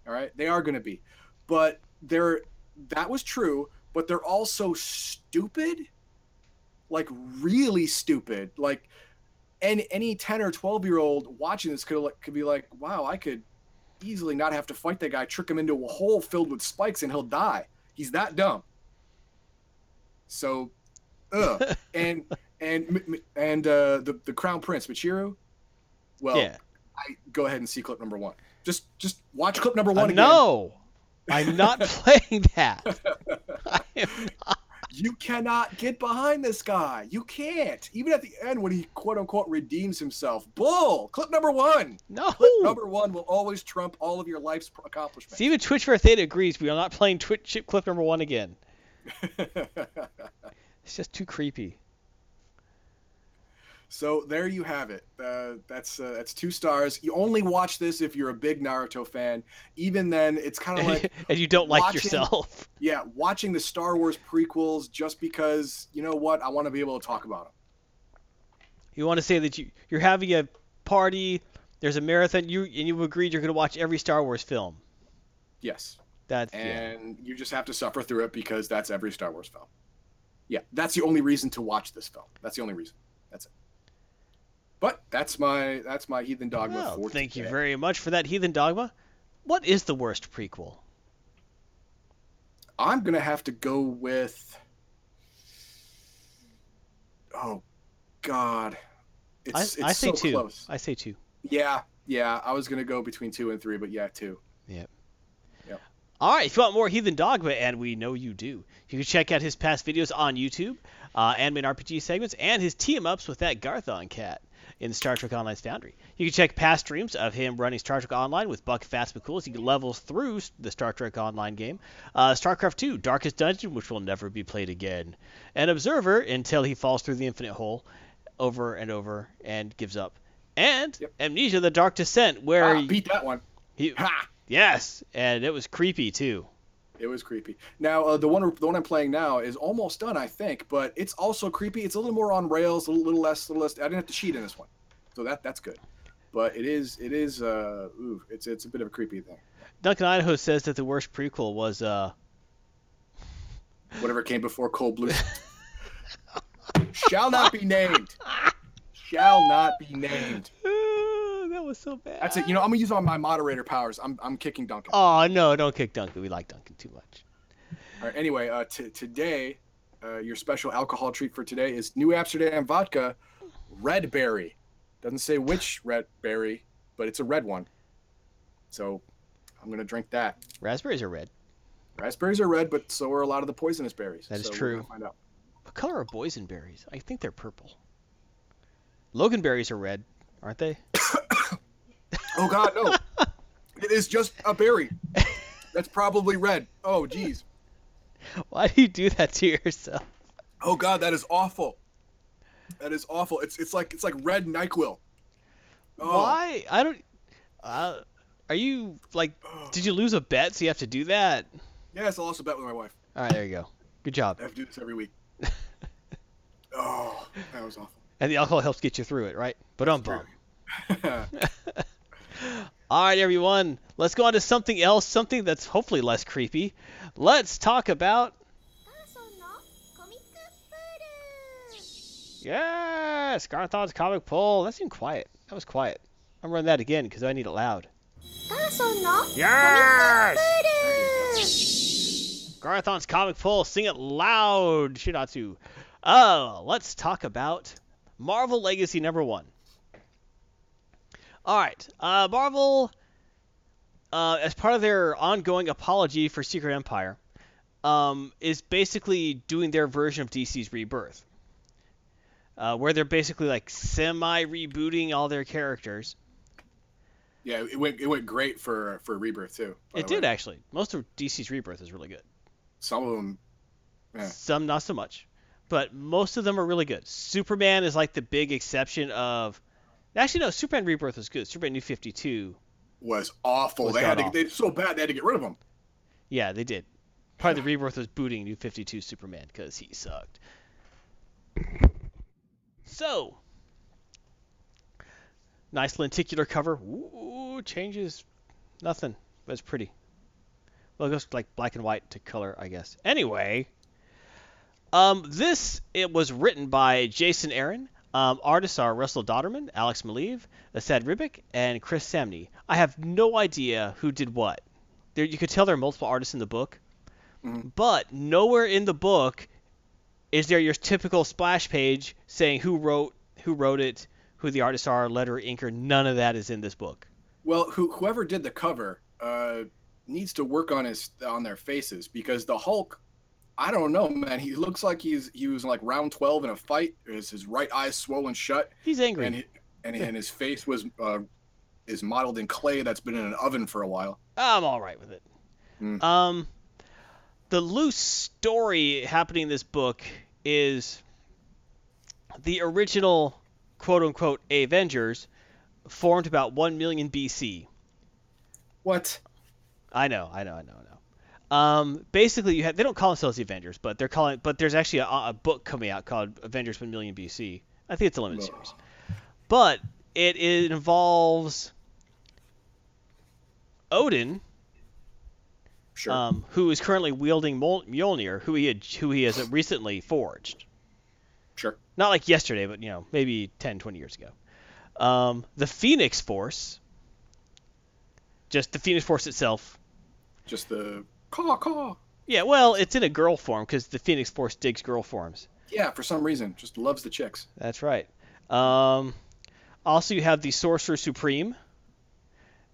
All right, they are going to be, but they're that was true, but they're also stupid, like really stupid. Like, any any ten or twelve year old watching this could could be like, wow, I could easily not have to fight that guy, trick him into a hole filled with spikes, and he'll die. He's that dumb. So, ugh. (laughs) and and and uh, the the crown prince Michiru. Well, yeah. I go ahead and see clip number one. Just just watch clip number Uh, one again. no, I'm not (laughs) playing that. (laughs) (laughs) Not. You cannot get behind this guy. You can't. Even at the end when he quote unquote redeems himself. Bull. Clip number one. No. Clip number one will always trump all of your life's accomplishments. See, even Twitch for Theta agrees. We are not playing Twitch chip clip number one again. (laughs) It's just too creepy. So there you have it. Uh, that's uh, that's two stars. You only watch this if you're a big Naruto fan. Even then, it's kind of like (laughs) and you don't like watching- yourself. (laughs) yeah, watching the Star Wars prequels just because you know what I want to be able to talk about them. You want to say that you you're having a party. There's a marathon. You and you agreed you're going to watch every Star Wars film. Yes, That's yeah. and you just have to suffer through it because that's every Star Wars film. Yeah, that's the only reason to watch this film. That's the only reason. But that's my that's my heathen dogma Well, for thank you very much for that heathen dogma. What is the worst prequel? I'm gonna have to go with. Oh, God, it's I, it's I say so two. close. I say two. Yeah, yeah. I was gonna go between two and three, but yeah, two. Yeah. All right, if you want more Heathen Dogma, and we know you do, you can check out his past videos on YouTube, uh, anime and RPG segments, and his team ups with that Garthon cat in Star Trek Online's Foundry. You can check past streams of him running Star Trek Online with Buck Fast McCool as he levels through the Star Trek Online game, uh, StarCraft 2, Darkest Dungeon, which will never be played again, and Observer until he falls through the infinite hole over and over and gives up, and Yep. Amnesia: The Dark Descent, where Ah, he- beat that one. he, Ha! yes, and it was creepy too. It was creepy. Now uh, the one the one I'm playing now is almost done, I think, but it's also creepy. It's a little more on rails, a little, little less, a little less. I didn't have to cheat in this one, so that that's good. But it is it is uh ooh, it's it's a bit of a creepy thing. Duncan Idaho says that the worst prequel was uh Whatever came before Cold Blue (laughs) shall not be named. Shall not be named. (laughs) that was so bad. That's it. You know, I'm gonna use all my moderator powers. I'm I'm kicking Duncan. Oh no, don't kick Duncan. We like Duncan too much. All right. Anyway, uh, t- today, uh, your special alcohol treat for today is New Amsterdam vodka, red berry. Doesn't say which red berry, but it's a red one. So, I'm gonna drink that. Raspberries are red. Raspberries are red, but so are a lot of the poisonous berries. That is So true. Find out. What color are boysenberries? I think they're purple. Loganberries are red, aren't they? (coughs) Oh God, no! (laughs) it is just a berry. That's probably red. Oh, geez. Why do you do that to yourself? Oh God, that is awful. That is awful. It's it's like it's like red Nyquil. Oh, Why? I don't. Uh, are you like? Did you lose a bet so you have to do that? Yes, I lost a bet with my wife. All right, there you go. Good job. I have to do this every week. (laughs) oh, that was awful. And the alcohol helps get you through it, right? But um bum. All right, everyone, let's go on to something else, something that's hopefully less creepy. Let's talk about. Yes, Garthon's comic pull. That seemed quiet. That was quiet. I'm running that again because I need it loud. Yes! Garthon's comic pull. Sing it loud, Shinatsu. Oh, let's talk about Marvel Legacy number one. All right, uh, Marvel, uh, as part of their ongoing apology for Secret Empire, um, is basically doing their version of DC's Rebirth, uh, where they're basically like semi rebooting all their characters. yeah, it went it went great for for Rebirth too. It the way. did actually. Most of DC's Rebirth is really good. Some of them. Yeah. Some not so much, but most of them are really good. Superman is like the big exception of. Actually, no. Superman Rebirth was good. Superman New Fifty Two. Was awful. Was they had to. They so bad they had to get rid of them. Yeah, they did. Part of the Rebirth was booting New Fifty Two Superman because he sucked. So, nice lenticular cover. Ooh, changes nothing. But it's pretty. Well, it goes like black and white to color, I guess. Anyway, um, this it was written by Jason Aaron. Um, artists are Russell Dauterman, Alex Maleev, Esad Ribic, and Chris Samnee. I have no idea who did what. There, you could tell there are multiple artists in the book, Mhm. but nowhere in the book is there your typical splash page saying who wrote who wrote it, who the artists are, letter, inker. None of that is in this book. Well, who, whoever did the cover uh, needs to work on his on their faces because the Hulk. I don't know, man. He looks like he's he was like round twelve in a fight. His, his right eye is swollen shut, He's angry. and he, and, and his face was uh, is modeled in clay that's been in an oven for a while. I'm all right with it. Mm. Um, the loose story happening in this book is the original quote unquote Avengers formed about 1 million BC. What? I know, I know, I know, I know. Um, basically, you have they don't call themselves the Avengers, but they're calling. But there's actually a, a book coming out called Avengers 1 Million BC. I think it's a limited Ugh. series, but it, it involves Odin, Sure. um, who is currently wielding Mjolnir, who he had, who he has recently forged. sure. Not like yesterday, but you know, maybe 10, 20 years ago. Um, the Phoenix Force, just the Phoenix Force itself. Just the caw caw. Yeah, well, it's in a girl form because the Phoenix Force digs girl forms. Yeah, for some reason, just loves the chicks. That's right. Um, also, you have the Sorcerer Supreme,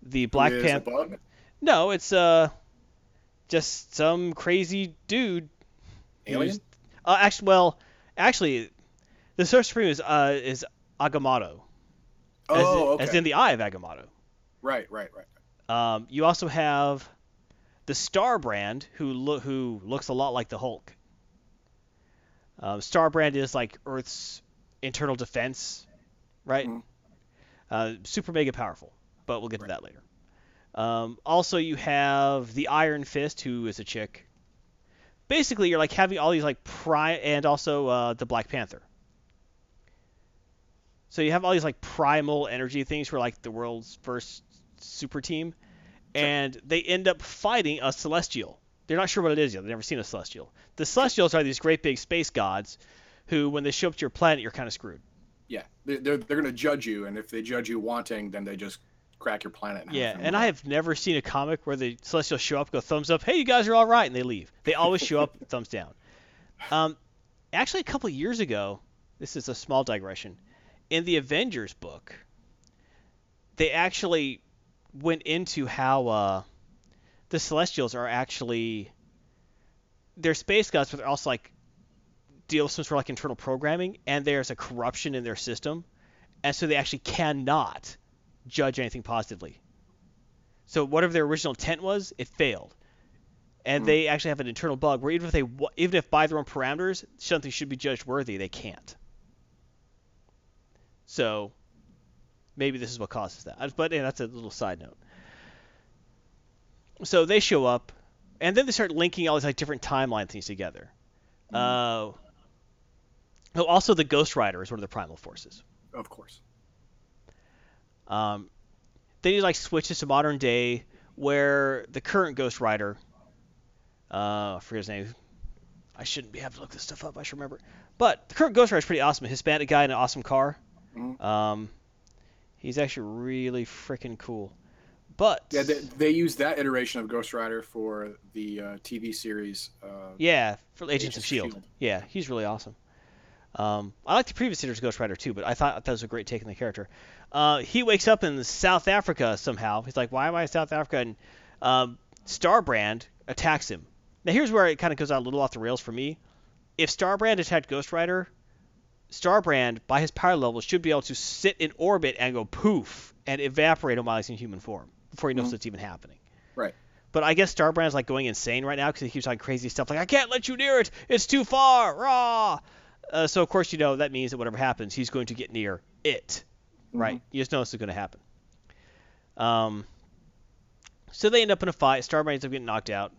the Black Who is a Panther. No, it's uh, just some crazy dude. Alien. Uh, actually, well, actually, the Sorcerer Supreme is uh is Agamotto. As, in, Oh, okay. as in the Eye of Agamotto. right, right, right. Um, you also have the Starbrand, who lo- who looks a lot like the Hulk. Um, Starbrand is like Earth's internal defense, right? Mhm. Uh, super mega powerful, but we'll get to that later. Um, also, you have the Iron Fist, who is a chick. Basically, you're like having all these like pri and also uh, the Black Panther. So you have all these like primal energy things for like the world's first super team, and they end up fighting a celestial. They're not sure what it is yet. They've never seen a celestial. The celestials are these great big space gods, who when they show up to your planet, you're kind of screwed. Yeah, they're they're, they're going to judge you, and if they judge you wanting, then they just crack your planet. Half Yeah, and and I have never seen a comic where the celestials show up, go thumbs up, hey, you guys are all right, and they leave. They always show up, (laughs) thumbs down. Um, actually, a couple of years ago, this is a small digression. In the Avengers book, they actually went into how uh, the Celestials are actually they're space gods, but they're also like deal with some sort of like internal programming, and there's a corruption in their system, and so they actually cannot judge anything positively. So whatever their original intent was, it failed, and Hmm. they actually have an internal bug where even if they even if by their own parameters something should be judged worthy, they can't. So maybe this is what causes that. But yeah, that's a little side note. So they show up, and then they start linking all these like different timeline things together. Uh, oh, also the Ghost Rider is one of the primal forces. of course. Um, then he like switches to modern day where the current Ghost Rider, uh, I forget his name. I shouldn't be having to look this stuff up. I should remember. But the current Ghost Rider is pretty awesome. A Hispanic guy in an awesome car. Mhm. Um, he's actually really freaking cool. But Yeah, they, they used that iteration of Ghost Rider for the uh, TV series. Uh, Yeah, for Agents, Agents of Shield. S.H.I.E.L.D.. Yeah, he's really awesome. Um, I like the previous editor's Ghost Rider too, but I thought that was a great take on the character. Uh, he wakes up in South Africa somehow. He's like, "Why am I in South Africa?" And um, Starbrand attacks him. Now here's where it kind of goes out a little off the rails for me. If Starbrand attacked Ghost Rider, Starbrand, by his power level, should be able to sit in orbit and go poof and evaporate him while he's in human form before he knows Mhm. it's even happening. Right. But I guess Starbrand's like going insane right now because he keeps on crazy stuff like I can't let you near it. It's too far. Rah. Uh, so of course you know that means that whatever happens, he's going to get near it. Right. You just know this is going to happen. Um. So they end up in a fight. Starbrand ends up getting knocked out.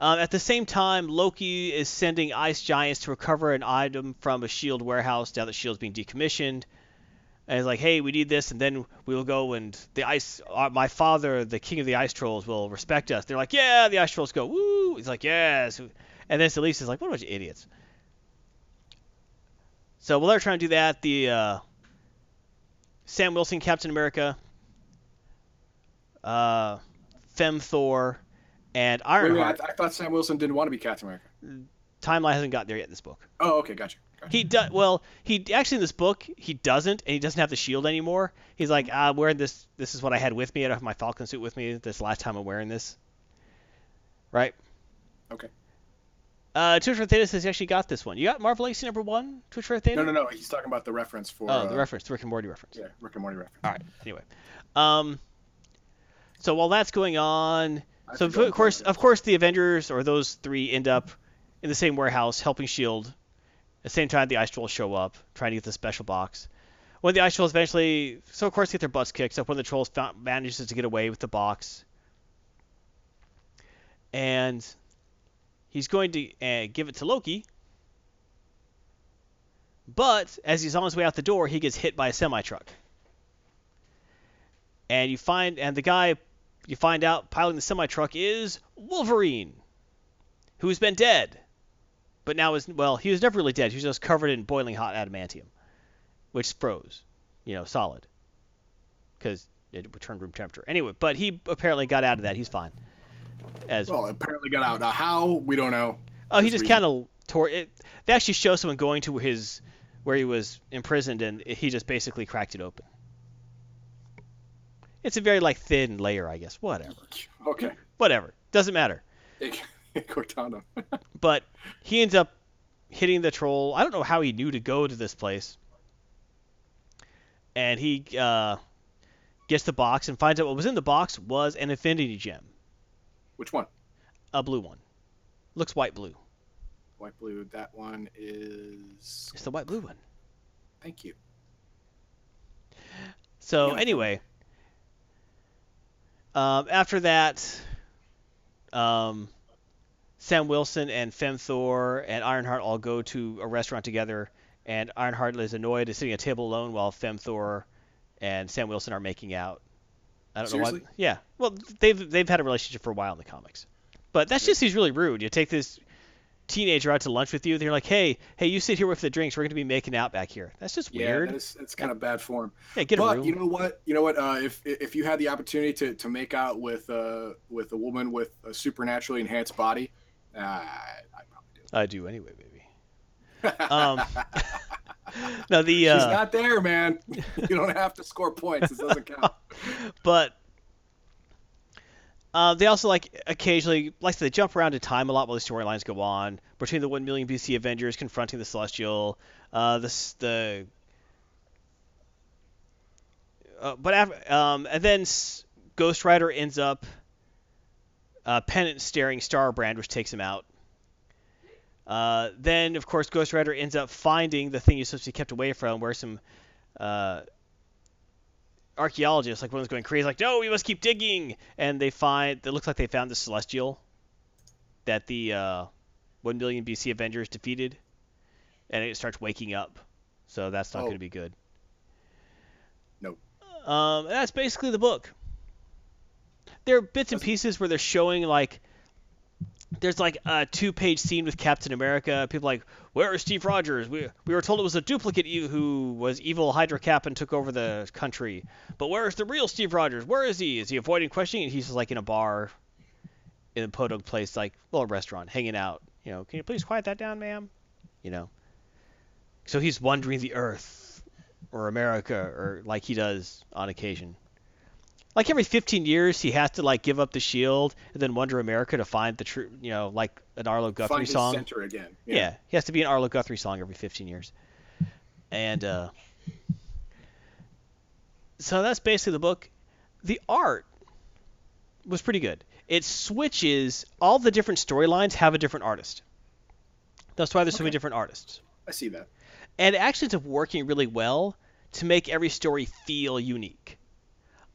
Um, at the same time, Loki is sending ice giants to recover an item from a shield warehouse now that shield's being decommissioned. And he's like, "Hey, we need this, and then we will go and the ice. Uh, my father, the king of the ice trolls, will respect us." They're like, "Yeah." The ice trolls go, "Woo!" He's like, "Yes." And then Celeste is like, "What a bunch of idiots." So while they're trying to do that, the uh, Sam Wilson, Captain America, uh, Fem Thor, and wait a minute, I, th- I thought Sam Wilson didn't want to be Captain America. Timeline hasn't got there yet in this book. Oh, okay, gotcha. gotcha. He does well. He actually in this book he doesn't, and he doesn't have the shield anymore. He's like, ah, I'm wearing this. This is what I had with me. I don't have my Falcon suit with me. This last time I'm wearing this. Right. Okay. Uh, Twitch for Theta says he actually got this one. You got Marvel Legacy number one, Twitch for Theta? No, no, no. He's talking about the reference for. Oh, the uh, reference, the Rick and Morty reference. Yeah, Rick and Morty reference. All right. Anyway, um, so while that's going on, so of course, of course, the Avengers or those three end up in the same warehouse helping Shield. At the same time, the Ice Trolls show up, trying to get the special box. when the ice trolls eventually, so of course they get their butts kicked. So when the trolls found, manages to get away with the box, and he's going to uh, give it to Loki. But as he's on his way out the door, he gets hit by a semi truck. And you find, and the guy you find out piloting the semi truck is Wolverine, who's been dead, but now is well, he was never really dead. He was just covered in boiling hot adamantium, which froze, you know, solid, because it returned room temperature. Anyway, but he apparently got out of that. He's fine. As Well, apparently got out. Now how we don't know. Oh, he Just just kind of tore it. They actually show someone going to his where he was imprisoned, and he just basically cracked it open. It's a very like thin layer, I guess. Whatever, Okay. whatever. Doesn't matter. (laughs) Cortana. (laughs) But he ends up hitting the troll. I don't know how he knew to go to this place, and he uh, gets the box and finds out what was in the box was an Infinity Gem, Which one? a blue one. Looks white blue. White blue. That one is. It's the white blue one. Thank you. So Yeah. anyway, um, after that, um, Sam Wilson and Femthor and Ironheart all go to a restaurant together, and Ironheart is annoyed and sitting at a table alone while Femthor and Sam Wilson are making out. I don't know Seriously? why. Yeah, well, they've they've had a relationship for a while in the comics, but that's just he's really rude. You take this teenager out to lunch with you, they're like, hey, hey, you sit here with the drinks. We're going to be making out back here. That's just Yeah, weird. that's that's kind of bad form. Yeah, get a but room. you know what? You know what? Uh, if if you had the opportunity to, to make out with uh with a woman with a supernaturally enhanced body, uh, I probably do. I do anyway, baby. Um, (laughs) no, the She's uh, not there, man. (laughs) You don't have to score points. It doesn't count. (laughs) but uh, they also like occasionally like they jump around in time a lot while the storylines go on between the one million BC Avengers confronting the Celestial, uh, the the uh, but after, um, and then Ghost Rider ends up uh, penance staring Starbrand, which takes him out. Uh, then, of course, Ghost Rider ends up finding the thing he's supposed to be kept away from, where some uh, archaeologists, like one was going crazy, like, no, we must keep digging, and they find it looks like they found the Celestial that the uh, one million BC Avengers defeated, and it starts waking up. So that's not Oh. going to be good. Nope. Um, that's basically the book. There are bits and pieces where they're showing like there's like a two-page scene with Captain America. People like, where is Steve Rogers? We we were told it was a duplicate you who was evil Hydra Cap and took over the country. But where is the real Steve Rogers? Where is he? Is he avoiding questioning? And he's just like in a bar, in a podunk place, like a restaurant, hanging out. You know, can you please quiet that down, ma'am? You know. So he's wandering the earth, or America, or like he does on occasion. Like every 15 years, he has to like give up the shield and then wander America to find the true, you know, like an Arlo Guthrie Find song. center again. Yeah. he has to be an Arlo Guthrie song every 15 years. And uh, so that's basically the book. The art was pretty good. It switches all the different storylines have a different artist. That's why there's so many different artists. I see that. And it actually ends up working really well to make every story feel unique.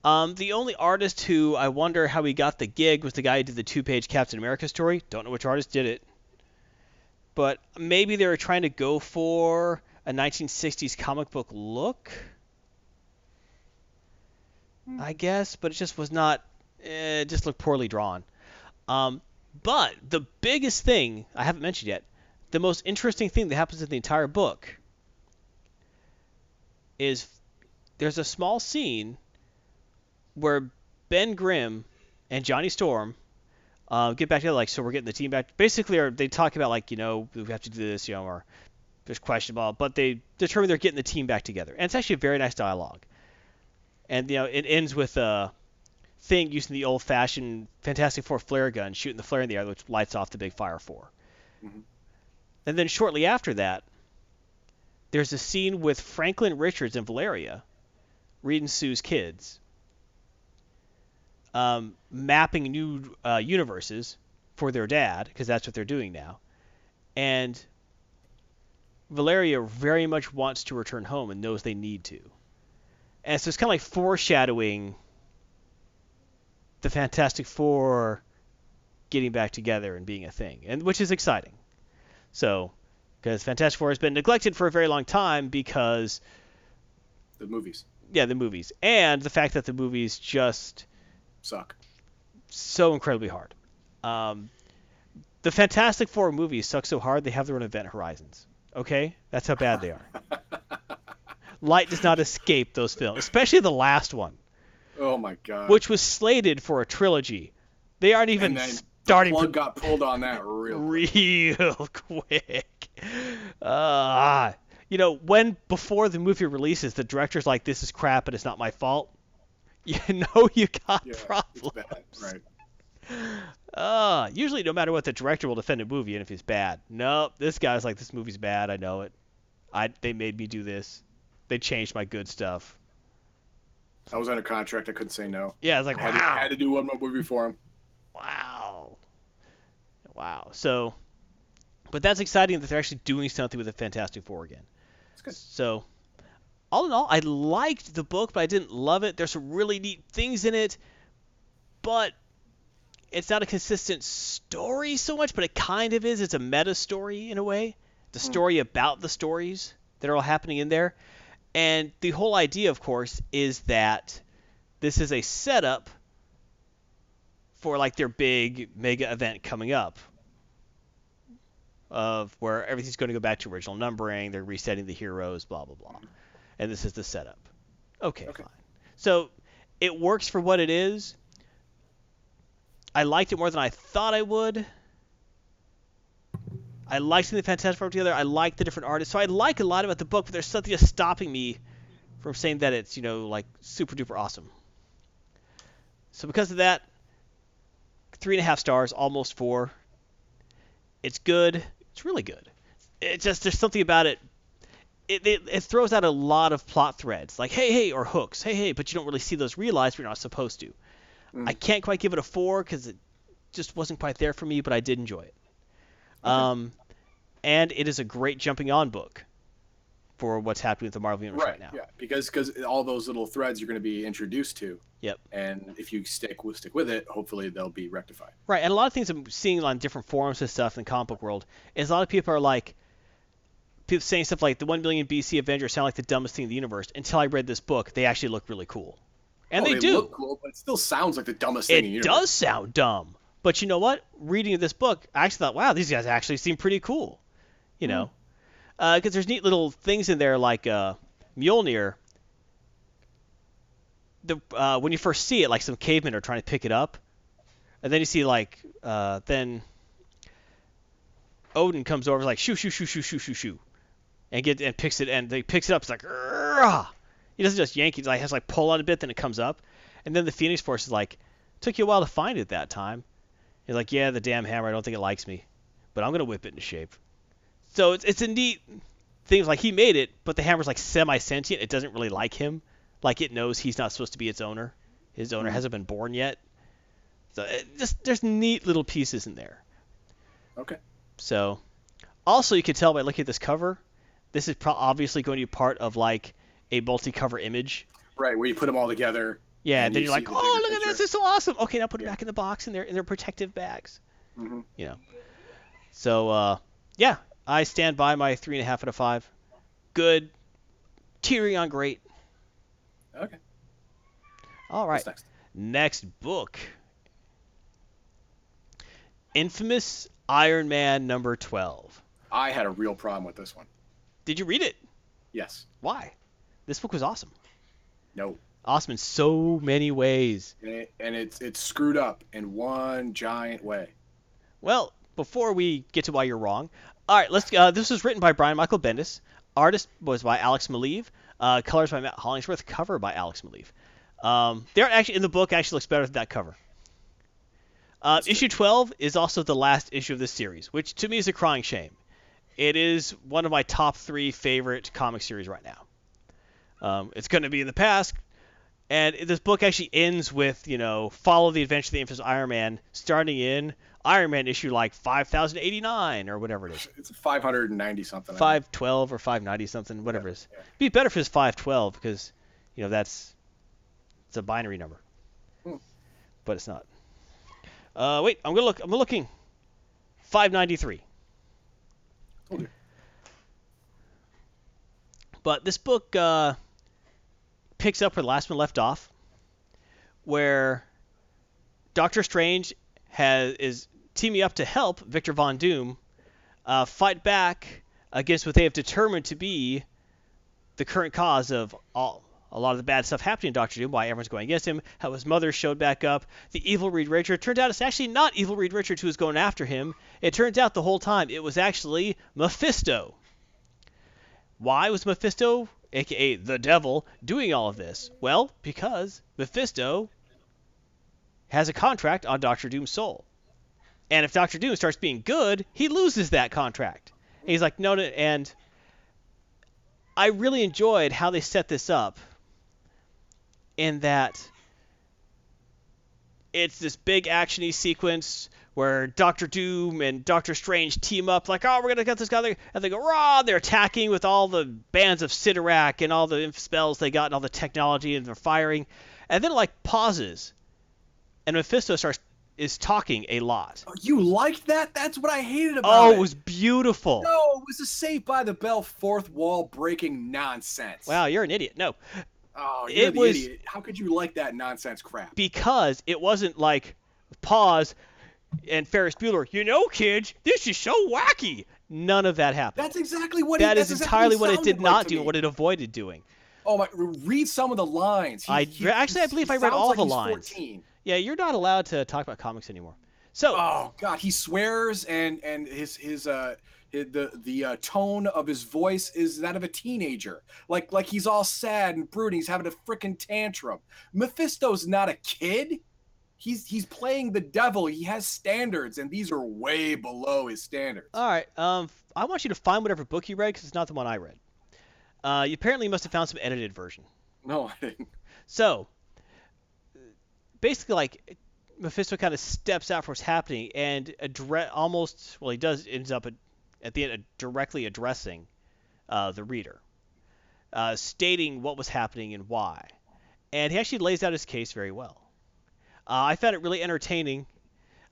Um, the only artist who I wonder how he got the gig was the guy who did the two-page Captain America story. Don't know which artist did it, but maybe they were trying to go for a 1960s comic book look. I guess, but it just was not. eh, It just looked poorly drawn. Um, but the biggest thing I haven't mentioned yet, the most interesting thing that happens in the entire book is there's a small scene where Ben Grimm and Johnny Storm uh, get back together. Like, so we're getting the team back. Basically, or they talk about like, you know, we have to do this, you know, or there's questionable, but they determine they're getting the team back together, and it's actually a very nice dialogue. And you know, it ends with a thing using the old-fashioned Fantastic Four flare gun, shooting the flare in the air, which lights off the big Fire 4 Mhm. And then shortly after that, there's a scene with Franklin Richards and Valeria reading Sue's kids, um, mapping new uh, universes for their dad, because that's what they're doing now. And Valeria very much wants to return home and knows they need to. And so it's kind of like foreshadowing the Fantastic Four getting back together and being a thing, and which is exciting. So, because Fantastic Four has been neglected for a very long time because The movies yeah, the movies and the fact that the movies just suck. so incredibly hard. Um, the Fantastic Four movies suck so hard they have their own event horizons. Okay, that's how bad they are. (laughs) Light does not escape those films, especially the last one, Oh my god. which was slated for a trilogy. They aren't even starting the to got pulled on that (laughs) real. quick. real (laughs) quick. Uh, you know, when before the movie releases, the director's like, "This is crap, and it's not my fault." You (laughs) know, you got Yeah, problems. bad. Right. Uh, usually, no matter what, the director will defend a movie, and if it's bad, nope, this guy's like, "This movie's bad. I know it. I they made me do this. They changed my good stuff." I was under contract. I couldn't say no. Yeah, it's like, I had, to, wow, had to do one more movie for him. wow, wow. So, but that's exciting that they're actually doing something with the Fantastic Four again. So, all in all, I liked the book, but I didn't love it. There's some really neat things in it, but it's not a consistent story so much, but it kind of is. It's a meta story in a way. The hmm. story about the stories that are all happening in there. And the whole idea, of course, is that this is a setup for like their big mega event coming up of where everything's going to go back to original numbering, they're resetting the heroes, blah blah blah. And this is the setup. Okay, Okay. fine. So it works for what it is. I liked it more than I thought I would. I liked seeing the Fantastic Four together. I like the different artists. So I like a lot about the book, but there's something just stopping me from saying that it's, you know, like super duper awesome. So because of that, three and a half stars, almost four. It's good. It's really good. It just there's something about it. It, it, it throws out a lot of plot threads, like hey hey or hooks, hey hey, but you don't really see those realized. You're not supposed to. I can't quite give it a four because it just wasn't quite there for me, but I did enjoy it. Um, and it is a great jumping on book for what's happening with the Marvel Universe right, Right. now. Yeah. Because because all those little threads you're going to be introduced to. Yep. And if you stick with stick with it, hopefully they'll be rectified. Right, and a lot of things I'm seeing on different forums and stuff in the comic book world is a lot of people are like, people saying stuff like the 1 billion BC Avengers sound like the dumbest thing in the universe. Until I read this book, they actually look really cool, and Oh, they, do. Look cool, but it still sounds like the dumbest thing in the it does sound dumb, but you know what? Reading this book, I actually thought, wow, these guys actually seem pretty cool. You know, because there's neat little things in there like uh, Mjolnir. The uh, when you first see it, like some cavemen are trying to pick it up, and then you see like uh, then Odin comes over like shoo shoo shoo shoo shoo shoo shoo, and get and picks it and he picks it up. It's like "Rah!" he doesn't just yank it. Like has to, like pull on a bit, then it comes up, and then the Phoenix Force is like, took you a while to find it that time. He's like, yeah, the damn hammer. I don't think it likes me, but I'm gonna whip it into shape. So it's it's a neat thing. Like he made it, but the hammer's like semi sentient. It doesn't really like him. Like it knows he's not supposed to be its owner. His owner mm-hmm. hasn't been born yet. So it just there's neat little pieces in there. Okay. So, also you can tell by looking at this cover, this is pro- obviously going to be part of like a multi-cover image. Right, where you put them all together. Yeah, And then you you're like, the oh, look at picture." this, it's so awesome. Okay, now put it Yeah. back in the box in their in their protective bags. Mhm. You know. So, uh, yeah, I stand by my three and a half out of five. Good. Tearing on great. Okay. All right. What's next? Next book. Infamous Iron Man number 12. I had a real problem with this one. Did you read it? Yes. Why? This book was awesome. No. Awesome in so many ways. And, it, and it's it's screwed up in one giant way. Well, before we get to why you're wrong, all right, let's. Uh, this was written by Brian Michael Bendis. Artist was by Alex Maleev. Uh, colors by Matt Hollingsworth. Cover by Alex Maleev. Um, they're actually in the book. Actually looks better than that cover. Uh, issue 12 is also the last issue of this series, which to me is a crying shame. It is one of my top three favorite comic series right now. Um, it's going to be in the past. And this book actually ends with, you know, follow the adventure of the infamous Iron Man, starting in Iron Man issue like 5089 or whatever it is. It's 590 something. I think. 512 or 590 something, whatever it is. it'd Be better if it's 512 because, you know, that's it's a binary number. Hmm. But it's not. Uh, wait, I'm gonna look. I'm looking. 593. But this book uh, picks up where the last one left off, where Doctor Strange has is teaming up to help Victor Von Doom uh, fight back against what they have determined to be the current cause of all a lot of the bad stuff happening to Doctor Doom, why everyone's going against him, how his mother showed back up, the evil Reed Richards. Turns out it's actually not evil Reed Richards who was going after him. It turns out the whole time it was actually Mephisto. Why was Mephisto, aka the devil, doing all of this? Well, because Mephisto has a contract on Doctor Doom's soul. And if Doctor Doom starts being good, he loses that contract. And he's like, no, no, and I really enjoyed how they set this up in that it's this big actiony sequence where Doctor Doom and Doctor Strange team up, like, oh, we're gonna get this guy, and they go, rah! They're attacking with all the bands of Cyttorak and all the spells they got and all the technology, and they're firing, and then it, like pauses, and Mephisto starts is talking a lot. Oh, you liked that? That's what I hated about Oh, it. Oh, it was beautiful. No, it was a Saved by the Bell fourth wall breaking nonsense. Wow, you're an idiot. No, Oh, you're it the was- idiot. How could you like that nonsense crap? because it wasn't like pause and Ferris Bueller, you know, kids, this is so wacky. None of that happened. That's exactly what That it, is entirely exactly what it did not to do, what it avoided doing. Oh my! Read some of the lines. He- I- he- actually, I believe I read all like the lines. 14. Yeah, you're not allowed to talk about comics anymore. So, Oh God, he swears and and his his uh his, the the uh, tone of his voice is that of a teenager. Like like he's all sad and brooding. He's having a freaking tantrum. Mephisto's not a kid. He's he's playing the devil. He has standards, and these are way below his standards. all right, um, I want you to find whatever book you read because it's not the one I read. Uh, you apparently must have found some edited version. No, I didn't. So, basically, like Mephisto kind of steps out for what's happening and address almost well, he does ends up at, the end directly addressing uh, the reader, uh, stating what was happening and why, and he actually lays out his case very well. Uh, I found it really entertaining.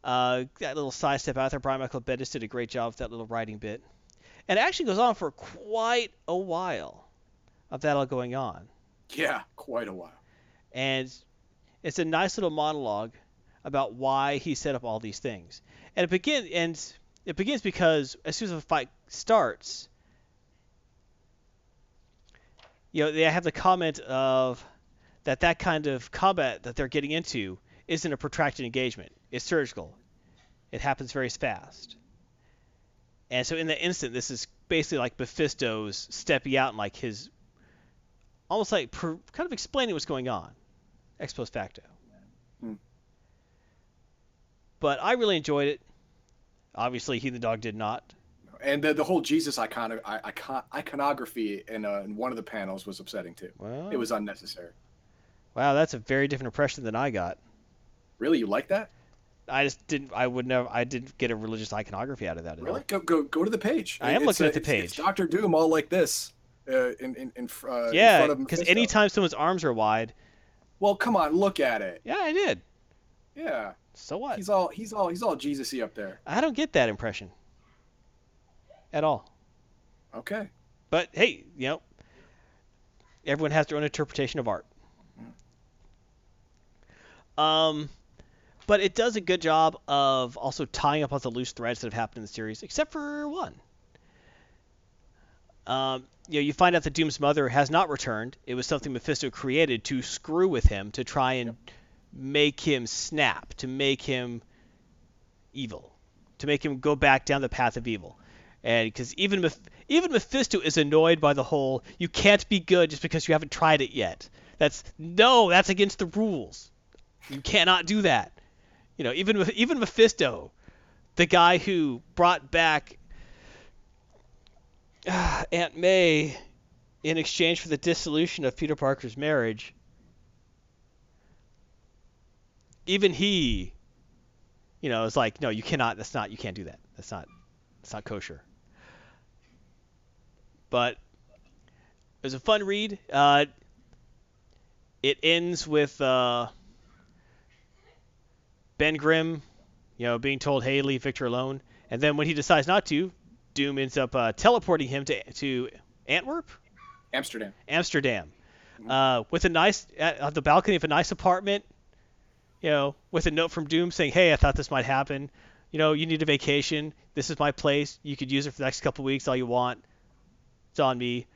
Uh, that little sidestep out there, Brian Michael Bendis did a great job with that little writing bit, and it actually goes on for quite a while of that all going on Yeah, quite a while. and it's a nice little monologue about why he set up all these things. And it begins, and it begins because as soon as the fight starts, you know, they have the comment of that that kind of combat that they're getting into isn't a protracted engagement. It's surgical. It happens very fast. And so in the instant, this is basically like Mephisto's stepping out and like his almost like per, kind of explaining what's going on, ex post facto. Hmm. But I really enjoyed it. Obviously, he the dog did not. And the, the whole Jesus icon, icon iconography in, uh, in one of the panels was upsetting too. Well, It was unnecessary. wow, that's a very different impression than I got. Really, you like that? I just didn't. I would never. I didn't get a religious iconography out of that at Really? all. Go go go to the page. I am It's, looking uh, at the page. Doctor Doom all like this. Uh, in in in, uh, Yeah, because anytime someone's arms are wide, Well, come on, look at it. yeah, I did. Yeah, So what? he's all he's all he's all Jesus-y up there. I don't get that impression at all. Okay. But hey, you know, everyone has their own interpretation of art. Um, but it does a good job of also tying up all the loose threads that have happened in the series, except for one. Um, you know, you find out that Doom's mother has not returned. It was something Mephisto created to screw with him, to try and make him snap, to make him evil, to make him go back down the path of evil. And because even Meph- even Mephisto is annoyed by the whole you can't be good just because you haven't tried it yet. That's no, that's against the rules. You cannot do that. You know, even even Mephisto, the guy who brought back (sighs) Aunt May in exchange for the dissolution of Peter Parker's marriage, even he, you know, is like, no, you cannot. That's not. You can't do that. That's not. That's not kosher. But it was a fun read. Uh, it ends with uh, Ben Grimm, you know, being told, "Hey, leave Victor alone." And then when he decides not to, Doom ends up uh, teleporting him to to Antwerp, Amsterdam. Amsterdam, uh, with a nice at, the balcony of a nice apartment. You know, with a note from Doom saying, "Hey, I thought this might happen. You know, you need a vacation. This is my place. You could use it for the next couple weeks, all you want. It's on me."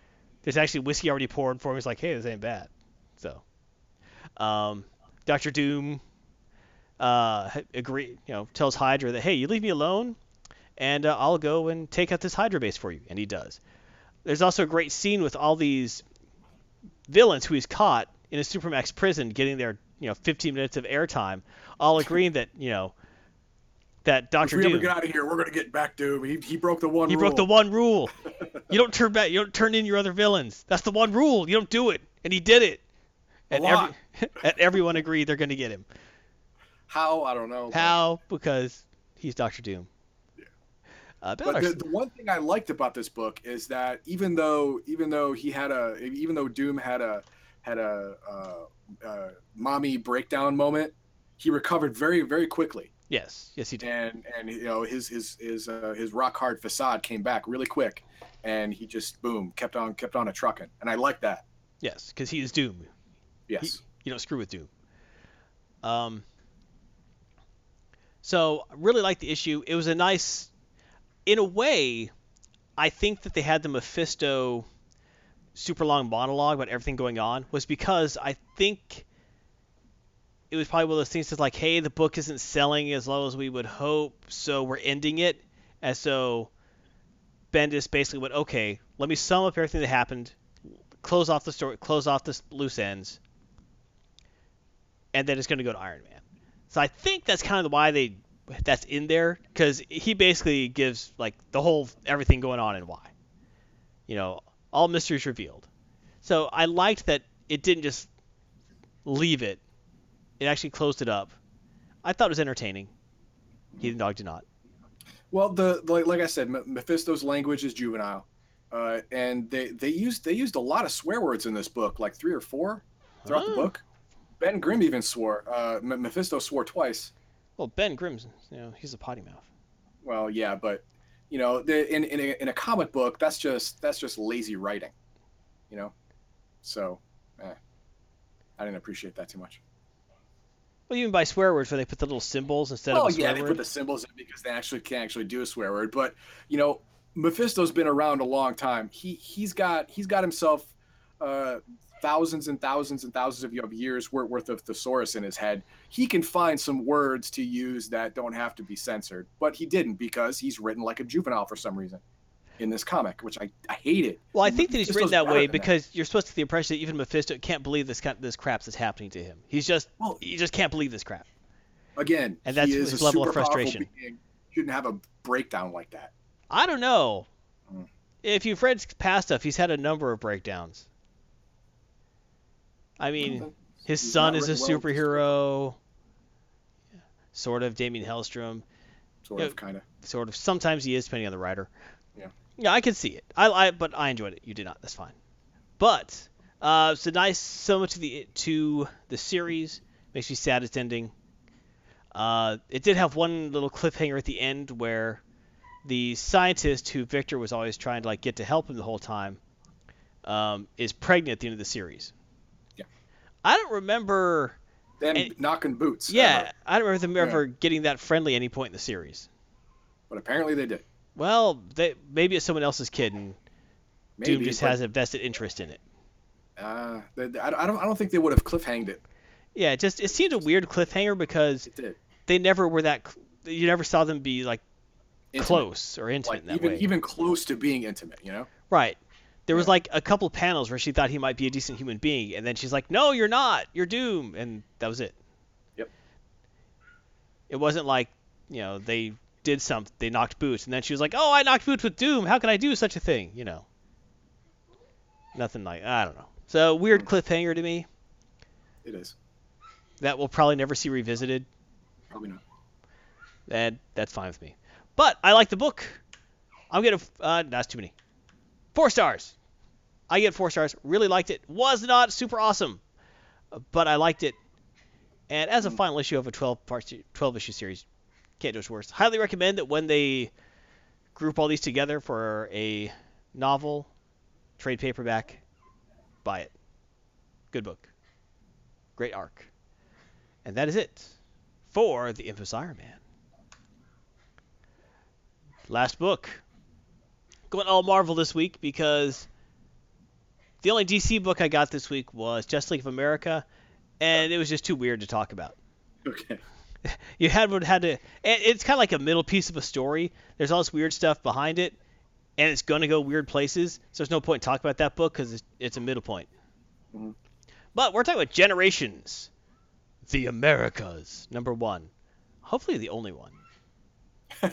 There's actually whiskey already poured for him. He's like, "Hey, this ain't bad." So, um, Doctor Doom uh, agree, you know, tells Hydra that, "Hey, you leave me alone, and uh, I'll go and take out this Hydra base for you," and he does. There's also a great scene with all these villains who he's caught in a Supermax prison, getting their, you know, 15 minutes of airtime, all agreeing that, you know, that If Doctor we ever Doom get out of here, we're gonna get back Doom. He, he broke the one he rule. broke the one rule. (laughs) you don't turn back. You don't turn in your other villains. That's the one rule. You don't do it, and he did it. And every, (laughs) and everyone agreed they're going to get him. How I don't know. but- How? Because he's Doctor Doom. Uh, But the, the one thing I liked about this book is that even though even though he had a even though Doom had a had a uh, uh, mommy breakdown moment, he recovered very very quickly, yes, yes he did. and and you know his his his uh, his rock hard facade came back really quick, and he just boom kept on kept on a trucking, and I like that. Yes, because he is Doom. Yes. You don't screw with Doom. Um. So I really like the issue. It was a nice, in a way, I think that they had the Mephisto super long monologue about everything going on was because I think it was probably one of those things that's like, hey, the book isn't selling as low as we would hope, so we're ending it. And so Bendis basically went, okay, let me sum up everything that happened, close off the story, close off the loose ends, and then it's going to go to Iron Man. So I think that's kind of why they that's in there because he basically gives like the whole everything going on and why. You know, all mysteries revealed. So I liked that it didn't just leave it; it actually closed it up. I thought it was entertaining. Heathen Dog did not. Well, the like, like I said, Mephisto's language is juvenile, uh, and they they used they used a lot of swear words in this book, like three or four throughout the Oh. book. Ben Grimm even swore. Uh, Mephisto swore twice. Well, Ben Grimm's, you know, he's a potty mouth. Well, yeah, but you know, the, in in a, in a comic book, that's just that's just lazy writing, you know. So, eh, I didn't appreciate that too much. Well, even by swear words where they put the little symbols instead Oh of swear yeah, they word. put the symbols in because they actually can't actually do a swear word. But you know, Mephisto's been around a long time. He he's got he's got himself uh, thousands and thousands and thousands of years worth worth of thesaurus in his head. He can find some words to use that don't have to be censored. But he didn't because he's written like a juvenile for some reason in this comic, which I I hate it. Well, I think that he's written that way because you're supposed to get the impression that even Mephisto can't believe this kind, this crap that's happening to him. He's just Well- he just can't believe this crap. Again, And that's he is his a level of frustration. being. Shouldn't have a breakdown like that. I don't know. Mm. If you've read past stuff, he's had a number of breakdowns. I mean, his He's son is a well. superhero. Sort of Damien Hellstrom. Sort Yeah. of, kind of. Sort of. Sometimes he is, depending on the writer. Yeah. Yeah, I can see it. I, I but I enjoyed it. You did not. That's fine. But uh, it's a nice sum to the to the series. Makes me sad it's ending. Uh, it did have one little cliffhanger at the end where the scientist who Victor was always trying to like get to help him the whole time um, is pregnant at the end of the series. I don't remember. Then And- knocking boots. Yeah, ever. I don't remember them Yeah. ever getting that friendly any point in the series. but apparently they did. Well, they, maybe it's someone else's kid, and Maybe, Doom just has a vested interest in it. Uh, they, they- I don't. I don't think they would have cliffhanged it. Yeah, it just it seemed a weird cliffhanger because they never were that. You never saw them be like Intimate. close or intimate Like in that even way. even close to being intimate. You know. Right. There was like a couple panels where she thought he might be a decent human being, and then she's like, "No, you're not. You're Doom," and that was it. Yep. It wasn't like, you know, they did something, they knocked boots, and then she was like, "Oh, I knocked boots with Doom. How can I do such a thing?" You know. Nothing like I don't know. So weird cliffhanger to me. It is. that we'll probably never see revisited, Probably not. and that's fine with me. But I like the book. I'm gonna uh, that's too many. Four stars. I get four stars. Really liked it. Was not super awesome, but I liked it. And as a final issue of a 12 part 12 issue series, can't do much worse. Highly recommend that when they group all these together for a novel, trade paperback, buy it. Good book. Great arc. And that is it for the Infamous Iron Man. Last book. Going all Marvel this week because the only DC book I got this week was Justice League of America, and it was just too weird to talk about. Okay. (laughs) You had would had to, it's kind of like a middle piece of a story. There's all this weird stuff behind it, and it's going to go weird places. So there's no point in talking about that book because it's, it's a middle point. Mhm. But we're talking about Generations, the Americas, number one. Hopefully the only one. (laughs)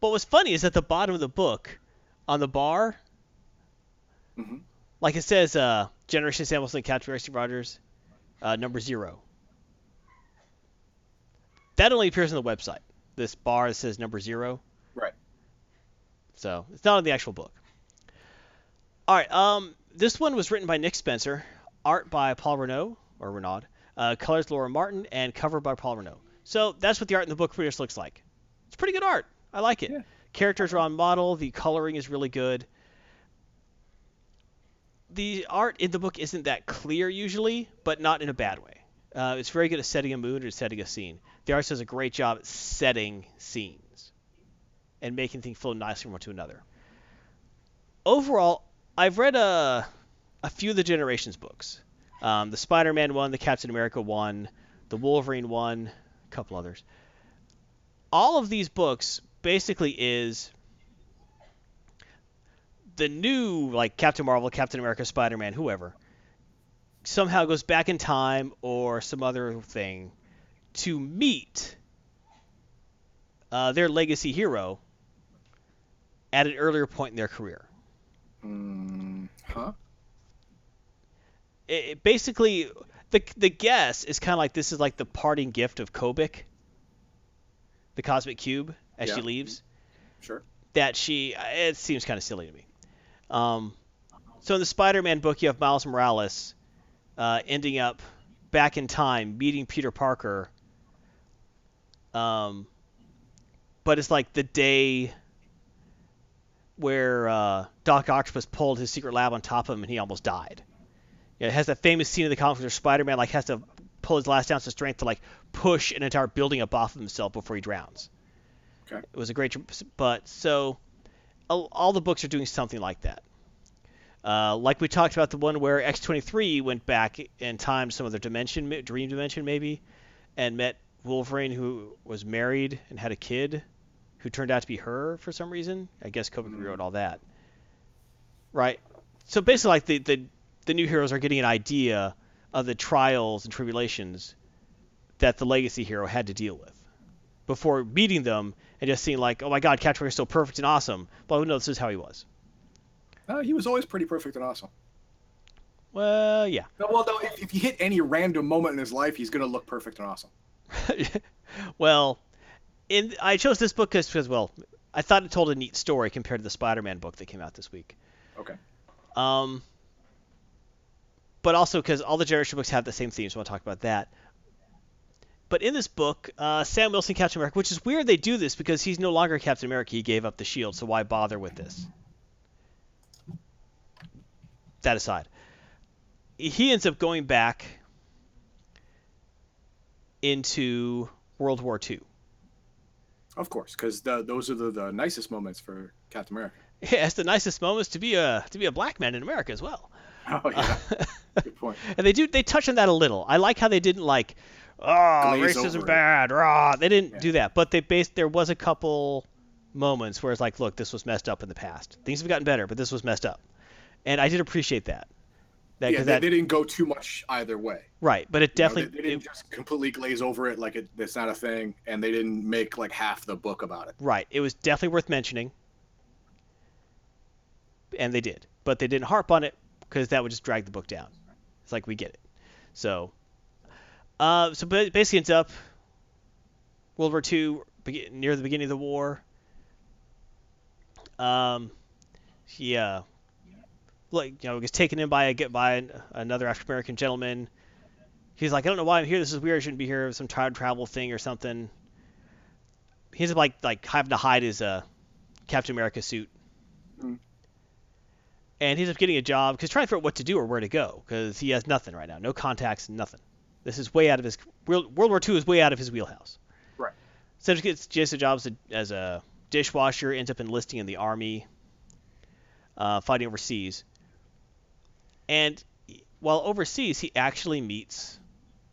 But what's funny is at the bottom of the book, on the bar, hmm like it says, uh, Generation Sam Wilson, Captain Rusty Rogers, uh, number zero. That only appears on the website. This bar that says number zero. Right. So it's not in the actual book. All right. Um, this one was written by Nick Spencer, art by Paul Renault or Renaud, uh, colors Laura Martin, and cover by Paul Renault. So that's what the art in the book pretty much looks like. It's pretty good art. I like it. Yeah. Characters are on model. The coloring is really good. The art in the book isn't that clear usually, but not in a bad way. Uh, it's very good at setting a mood or setting a scene. The artist does a great job at setting scenes and making things flow nicely from one to another. Overall, I've read a, a few of the Generations books. Um, the Spider-Man one, the Captain America one, the Wolverine one, a couple others. All of these books basically is the new like Captain Marvel, Captain America, Spider-Man, whoever somehow goes back in time or some other thing to meet uh, their legacy hero at an earlier point in their career. Mm, huh? It, it basically, the the guess is kind of like this is like the parting gift of Kobik, the cosmic cube, as she leaves. Sure. That she, it seems kind of silly to me. Um, so in the Spider-Man book, you have Miles Morales uh, ending up back in time, meeting Peter Parker. Um, but it's like the day where uh, Doc Octopus pulled his secret lab on top of him and he almost died. Yeah, it has that famous scene in the comics where Spider-Man like has to pull his last ounce of strength to like push an entire building up off of himself before he drowns. Okay. It was a great, but so all, the books are doing something like that. Uh, like we talked about the one where X23 went back in time, some other dimension, dream dimension maybe, and met Wolverine who was married and had a kid, who turned out to be her for some reason. I guess Kobe Mhm. wrote all that. Right. So basically, like the, the the new heroes are getting an idea of the trials and tribulations that the legacy hero had to deal with before meeting them and just seeing like, oh my God, Captain is so perfect and awesome. Well, no, this is how he was. Uh, he was always pretty perfect and awesome. Well, yeah. No, well, though, if, if you hit any random moment in his life, he's gonna look perfect and awesome. (laughs) well, in I chose this book because well, I thought it told a neat story compared to the Spider-Man book that came out this week. Okay. Um, but also because all the Generation books have the same themes, so I'll talk about that. But in this book, uh, Sam Wilson, Captain America, which is weird they do this because he's no longer Captain America. He gave up the shield, so why bother with this? That aside, he ends up going back into World War II. Of course, because those are the, the nicest moments for Captain America. Yeah, it's the nicest moments to be a to be a black man in America as well. Oh yeah, (laughs) good point. and they do they touch on that a little. I like how they didn't like, oh, Glaze racism bad, rah. They didn't Yeah. do that, but they based there was a couple moments where it's like, look, this was messed up in the past. Things have gotten better, but this was messed up, and I did appreciate that. That, Yeah, they, that they didn't go too much either way. right, but it You know, definitely they, they didn't it- just completely glaze over it like it, it's not a thing, and they didn't make like half the book about it. right. It was definitely worth mentioning, and they did, but they didn't harp on it because that would just drag the book down. It's like we get it. So, Uh, so basically ends up World War II near the beginning of the war. Um, he uh, like you know gets taken in by a get by an, another African American gentleman. He's like, I don't know why I'm here. This is weird. I shouldn't be here. Some time travel thing or something. He ends up like like having to hide his uh, Captain America suit. Mm. And he ends up getting a job because trying to figure out what to do or where to go because he has nothing right now, no contacts, nothing. This is way out of his World World War II is way out of his wheelhouse. Right. So he gets just a job as a, as a dishwasher, ends up enlisting in the army, uh, fighting overseas. And while overseas, he actually meets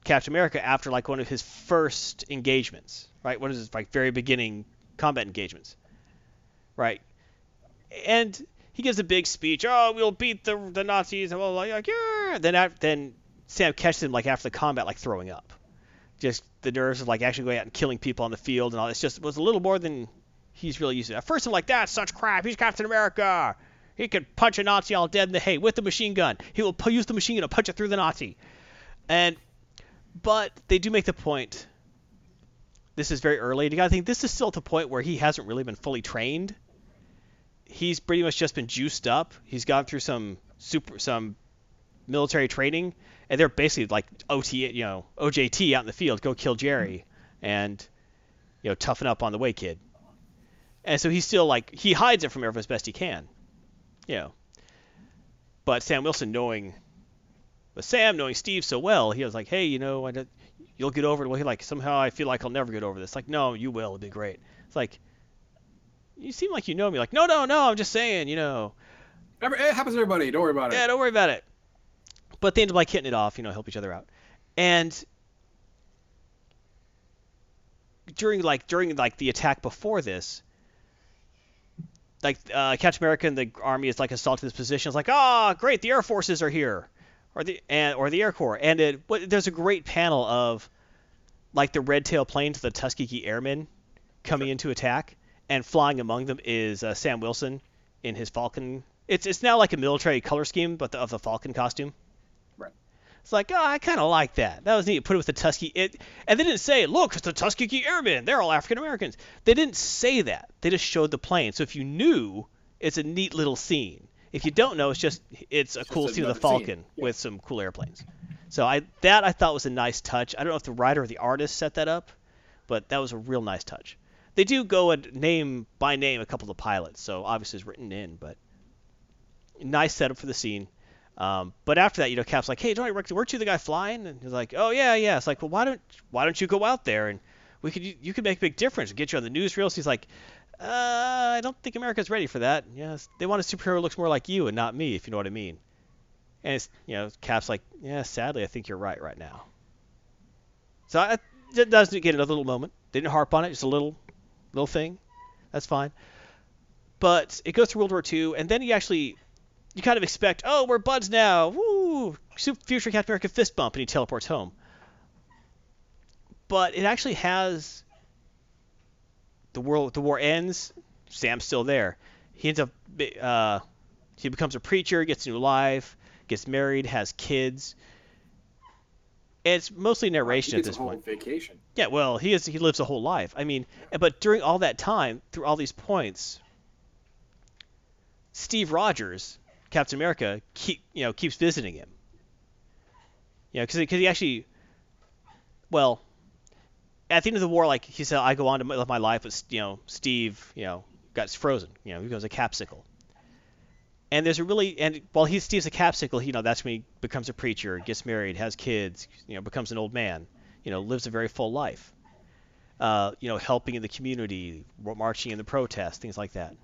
Captain America after like one of his first engagements, right? One of his like very beginning combat engagements, right? And he gives a big speech. Oh, we'll beat the the Nazis, and blah, blah, blah, like yeah. Then then Sam catches him like after the combat, like throwing up. Just the nerves of like actually going out and killing people on the field and all. It's just it was a little more than he's really used to. At first, I'm like, that's such crap. He's Captain America. He could punch a Nazi all dead in the hay with the machine gun. He will use the machine gun to punch it through the Nazi. And but they do make the point. This is very early. You gotta think this is still at the point where he hasn't really been fully trained. He's pretty much just been juiced up. He's gone through some super some military training, and they're basically like OT, you know, OJT out in the field. Go kill Jerry, and you know, toughen up on the way, kid. And so he's still like he hides it from everyone as best he can, you know. But Sam Wilson knowing, but Sam knowing Steve so well, he was like, hey, you know, I don't, you'll get over it. Well, he like somehow I feel like I'll never get over this. Like, no, you will. It'll be great. It's like, you seem like you know me. Like, no, no, no. I'm just saying, you know. It happens to everybody. Don't worry about it. Yeah, don't worry about it. But they end up like hitting it off, you know, help each other out. And during like during like the attack before this, like uh, Captain America and the army is like assaulting this position. It's like, ah, great, the air forces are here, or the and or the air corps. And it what, there's a great panel of like the red tail planes, the Tuskegee Airmen coming into attack, and flying among them is uh, Sam Wilson in his Falcon. It's it's now like a military color scheme, but the, of the Falcon costume. Right. It's like, oh, I kind of like that. That was neat. Put it with the Tuskegee. It, and they didn't say, look, it's the Tuskegee Airmen. They're all African Americans. They didn't say that. They just showed the plane. So if you knew, it's a neat little scene. If you don't know, it's just it's a It's cool scene of the. Falcon Yeah. with some cool airplanes. So I that I thought was a nice touch. I don't know if the writer or the artist set that up, but that was a real nice touch. They do go and name by name a couple of the pilots, so obviously it's written in, but nice setup for the scene. Um, but after that, you know, Cap's like, "Hey, Johnny, weren't you the guy flying?" And he's like, "Oh yeah, yeah." It's like, "Well, why don't why don't you go out there and we could you could make a big difference, get you on the newsreels." He's like, uh, "I don't think America's ready for that. Yes, they want a superhero who looks more like you and not me, if you know what I mean." And it's, you know, Cap's like, "Yeah, sadly, I think you're right right now." So I, it does get another little moment. Didn't harp on it, just a little little thing. That's fine. But it goes through World War II, and then he actually you kind of expect, oh, we're buds now. Woo! Future Captain America fist bump, and he teleports home. But it actually has the world. The war ends. Sam's still there. He ends up. Uh, he becomes a preacher, gets a new life, gets married, has kids. It's mostly narration at this point. vacation. Yeah, well, he is he lives a whole life. I mean, but during all that time, through all these points, Steve Rogers, Captain America, keep you know keeps visiting him. You know, because he actually, well, at the end of the war, like he said, I go on to live my life, but you know, Steve, you know, got frozen. You know, he goes a capsicle. And there's a really and while he Steve's a capsicle, you know, that's when he becomes a preacher, gets married, has kids, you know, becomes an old man you know, lives a very full life. Uh, you know, helping in the community, marching in the protests, things like that.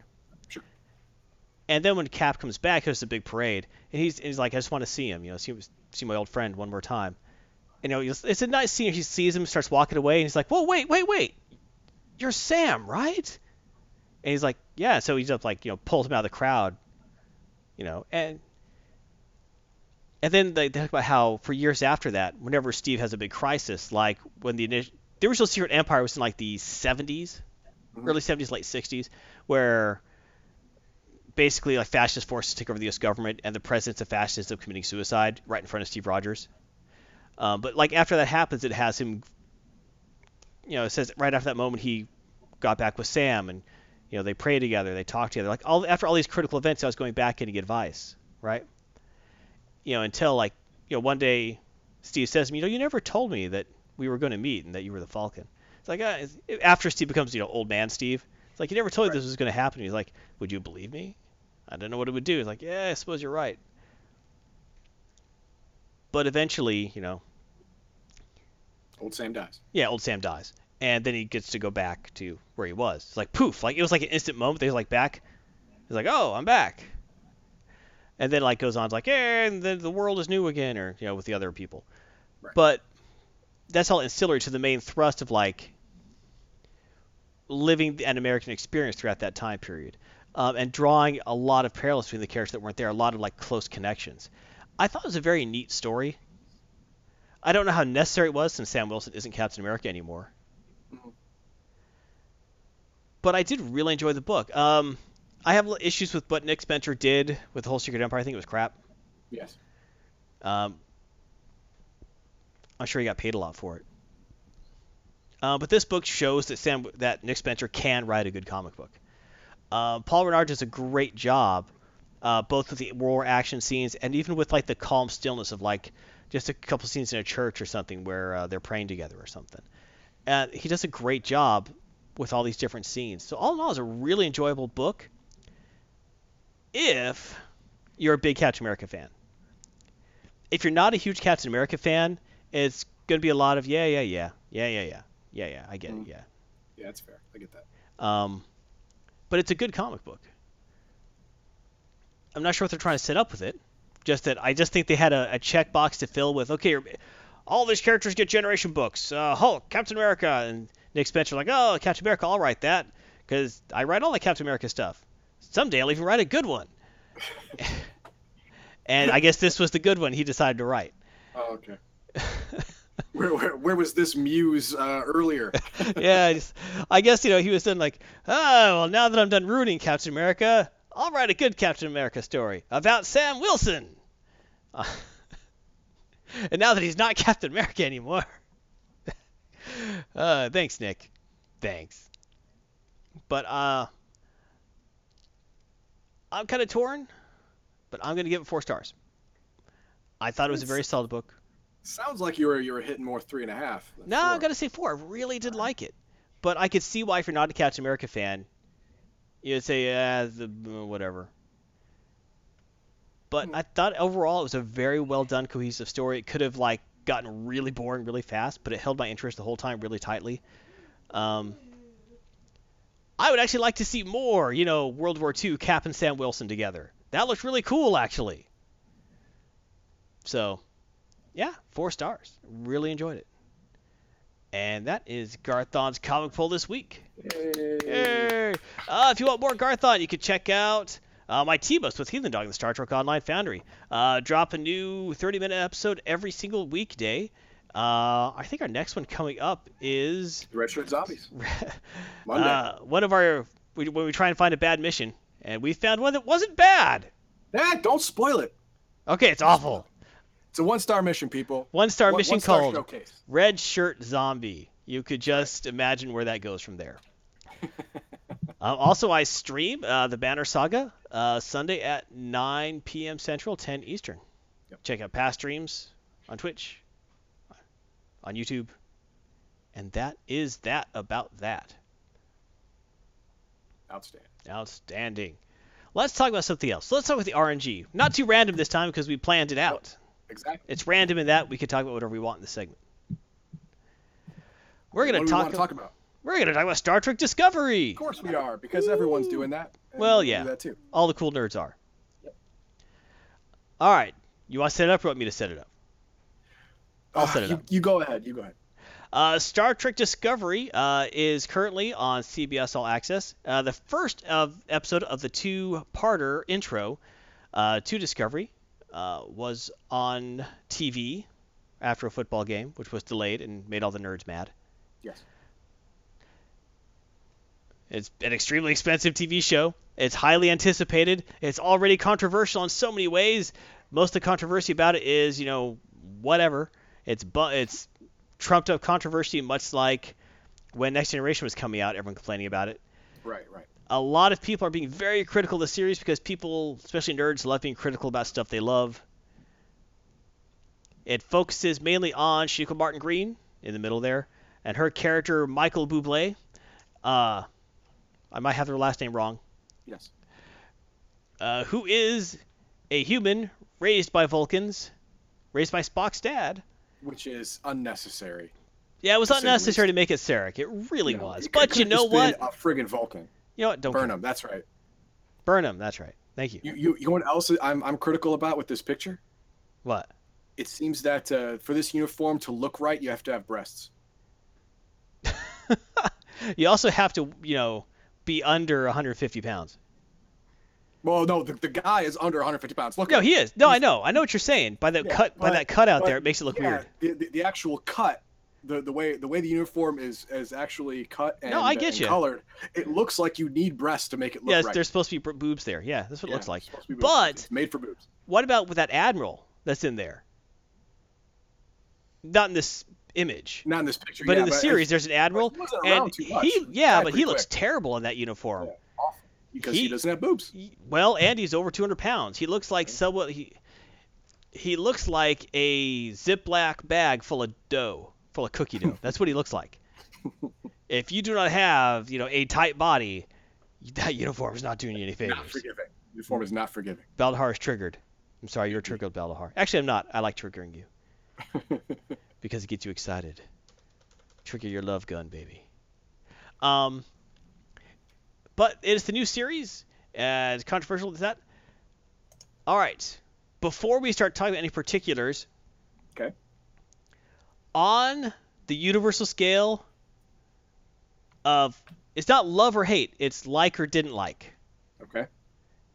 And then when Cap comes back, there's a big parade, and he's, and he's like, I just want to see him, you know, see, see my old friend one more time. And, you know, it's, a nice scene. He sees him, starts walking away, and he's like, Whoa, wait, wait, wait, you're Sam, right? And he's like, Yeah. So he's up, like, you know, pulls him out of the crowd, you know, and and then they, talk about how for years after that, whenever Steve has a big crisis, like when the initial, the original Secret Empire was in like the 70s, Mhm. early 70s, late 60s, where basically like fascist forces take over the U.S. government, and the president's a fascist of committing suicide right in front of Steve Rogers. Um, but like after that happens, it has him. You know, it says right after that moment he got back with Sam, and you know they pray together, they talk together. Like all after all these critical events, I was going back in to get advice, right? You know, until like you know one day Steve says to me, you know, you never told me that we were going to meet and that you were the Falcon. It's like uh, after Steve becomes you know old man Steve. It's like you never told me this was going to happen. He's like, would you believe me? I don't know what it would do. It's like, yeah, I suppose you're right. But eventually, you know, Old Sam dies. yeah, old Sam dies, and then he gets to go back to where he was. It's like poof, like it was like an instant moment. He's like back. He's like, oh, I'm back. And then like goes on, it's like, yeah, and then the world is new again, or you know, with the other people. Right. But that's all ancillary to the main thrust of like living an American experience throughout that time period, um, and drawing a lot of parallels between the characters that weren't there, a lot of like close connections. I thought it was a very neat story. I don't know how necessary it was since Sam Wilson isn't Captain America anymore. But I did really enjoy the book. Um, I have issues with what Nick Spencer did with the whole Secret Empire. I think it was crap. Yes. Um, I'm sure he got paid a lot for it. Uh, but this book shows that Sam that Nick Spencer can write a good comic book. Uh, Paul Renard does a great job, uh, both with the war action scenes and even with like the calm stillness of like just a couple scenes in a church or something where uh, they're praying together or something. And he does a great job with all these different scenes. So all in all, it's a really enjoyable book. If you're a big Captain America fan if you're not a huge Captain America fan, it's going to be a lot of yeah, yeah, yeah, yeah, yeah, yeah, yeah, yeah. I get it, Mm. yeah. Yeah, that's fair. I get that. Um, but it's a good comic book. I'm not sure what they're trying to set up with it. Just that I just think they had a, a checkbox to fill with. Okay, all these characters get generation books. Uh, Hulk, Captain America, and Nick Spencer like, oh, Captain America, I'll write that because I write all the Captain America stuff. Someday I'll even write a good one. (laughs) and I guess this was the good one he decided to write. Oh, okay. (laughs) Where, where, where was this muse uh, earlier? (laughs) yeah, I, just, I guess you know he was done like, oh well, now that I'm done ruining Captain America, I'll write a good Captain America story about Sam Wilson. Uh, (laughs) and now that he's not Captain America anymore, (laughs) uh, thanks, Nick. Thanks. But uh, I'm kind of torn, but I'm gonna give it four stars. I thought it was a very solid book. Sounds like you were you were hitting more three and a half. No, four. I'm gonna say four. I really did like it, but I could see why if you're not a Captain America fan, you'd say uh, the uh, whatever. But I thought overall it was a very well done, cohesive story. It could have like gotten really boring really fast, but it held my interest the whole time really tightly. Um, I would actually like to see more, you know, World War II Cap and Sam Wilson together. That looked really cool, actually. So, yeah, four stars. Really enjoyed it. And that is Garthon's comic poll this week. Yay! Uh, if you want more Garthon, you can check out uh, my T-Bus with Heathen Dog and the Star Trek Online Foundry. Uh, drop a new 30-minute episode every single weekday. Uh, I think our next one coming up is Red Shirt Zombies. (laughs) Monday. uh, one of our we, when we try and find a bad mission, and we found one that wasn't bad. Ah, don't spoil it. Okay, it's awful. It's a one star mission, people. One star One- mission one-star called showcase. Red Shirt Zombie. You could just imagine where that goes from there. uh, (laughs) also, I stream uh, the Banner Saga uh, Sunday at 9 p.m. Central, 10 Eastern. Yep. Check out past streams on Twitch, on YouTube, and that is that about that. Outstanding. Outstanding. Let's talk about something else. Let's talk about the RNG. Not too random this time because we planned it out. Exactly. It's random in that we can talk about whatever we want in the segment. We're gonna talk. to talk about? We're gonna talk about Star Trek Discovery. Of course we are, because everyone's doing that. Well, yeah. that too. All the cool nerds are. Yep. All right. You want to set it up or want me to set it up? I'll Ah, set it you, up. You go ahead. You go ahead. Uh, Star Trek Discovery uh, is currently on CBS All Access. Uh, the first of episode of the two-parter intro uh, to Discovery uh, was on TV after a football game, which was delayed and made all the nerds mad. Yes. It's an extremely expensive TV show. It's highly anticipated. It's already controversial in so many ways. Most of the controversy about it is, you know, whatever. It's bu- it's trumped up controversy, much like when Next Generation was coming out, everyone complaining about it. Right, right. A lot of people are being very critical of the series because people, especially nerds, love being critical about stuff they love. It focuses mainly on Shiko Martin Green in the middle there, and her character Michael Bublé. Uh, I might have their last name wrong. Yes. Uh, who is a human raised by Vulcans, raised by Spock's dad. Which is unnecessary. Yeah, it was unnecessary to make it Sarek. It really know, was. it But you know what? A friggin' Vulcan. You know what? Don't care. Burnham. That's right. Burnham. That's right. Thank you. You, you, you know what else I'm, I'm critical about with this picture? What? It seems that uh, for this uniform to look right, you have to have breasts. (laughs) You also have to, you know, be under 150 pounds. Well, no, the, the guy is under 150 pounds. Look, No, he is. No, I know. I know what you're saying. By that Yeah, cut, by but- that cutout but, there, it makes it look yeah, weird. The, the, the actual cut, the, the way the way the uniform is is actually cut and, No, I get you. colored, it looks like you need breasts to make it look Yeah, right. there's supposed to be boobs there. Yeah, that's what it looks like. it's supposed to be boobs. But it's made for boobs. what about with that admiral that's in there? Not in this image. Not in this picture, But yeah, in the but series, there's an admiral, he and he, He yeah, but he pretty looks quick. terrible in that uniform. because he, doesn't have boobs. Well, and he's over 200 pounds. He looks like somewhat he he looks like a Ziploc bag full of dough, full of cookie dough. That's what he looks like. (laughs) if you do not have, you know, a tight body, that uniform is not doing you any favors. Not forgiving. Uniform is not forgiving. Baldahar is triggered. I'm sorry, you're triggered, Baldahar. Actually, I'm not. I like triggering you (laughs) because it gets you excited. Trigger your love gun, baby. Um, but it is the new series. It's controversial is that. All right. Before we start talking about any particulars. On the universal scale of it's not love or hate, it's like or didn't like. Okay.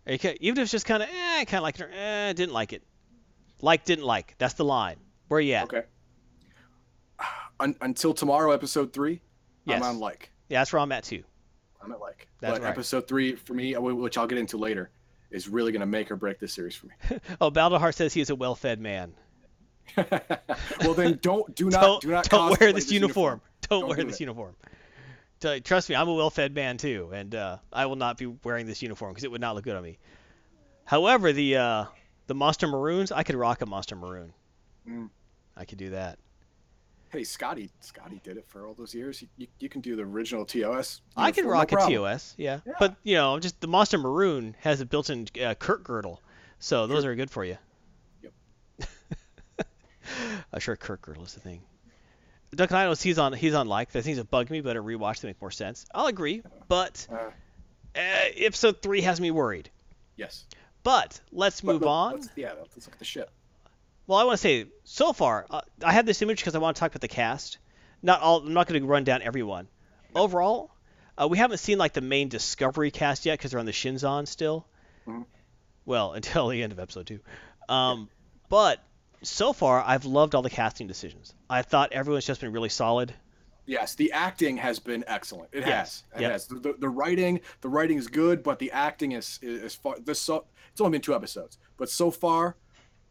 Okay, even if it's just kind of eh, kind of like it or eh, didn't like it. Like didn't like. That's the line. Where you at? Okay. Un- until tomorrow, episode three, Yes. I'm on like. Yeah, that's where I'm at too. I'm at like. That's but right. episode three for me, which I'll get into later, is really gonna make or break this series for me. (laughs) Oh, Baldahar says he is a well-fed man. Well, then don't do not don't do not don't wear this uniform. Don't, Don't wear do this it. uniform. Trust me, I'm a well-fed man too, and uh, I will not be wearing this uniform because it would not look good on me. However, the uh, the Monster Maroons, I could rock a Monster Maroon. Mm. I could do that. Hey, Scotty, Scotty did it for all those years. You, you, you can do the original TOS. I can uniform, no rock a problem. TOS, yeah. But you know, just the Monster Maroon has a built-in uh, Kirk girdle, so those are good for you. I'm sure Kirk girdle is the thing. Duncan Idaho's he's on he's on like the things that bug me, but a rewatch to make more sense. I'll agree, but Uh, uh, episode three has me worried. yes. But let's move but on. let's- yeah, let's look at the ship. Well, I want to say so far, uh, I have this image because I want to talk about the cast. Not all. I'm not going to run down everyone. Overall, uh, we haven't seen like the main Discovery cast yet because they're on the Shinzon still. Mhm. Well, (laughs) until the end of episode two. Um, But so far, I've loved all the casting decisions. I thought everyone's just been really solid. Yes, the acting has been excellent. It Yes. has. It Yep. has. The, the, the writing, the writing is good, but the acting is is, is far. This so it's only been two episodes, but so far,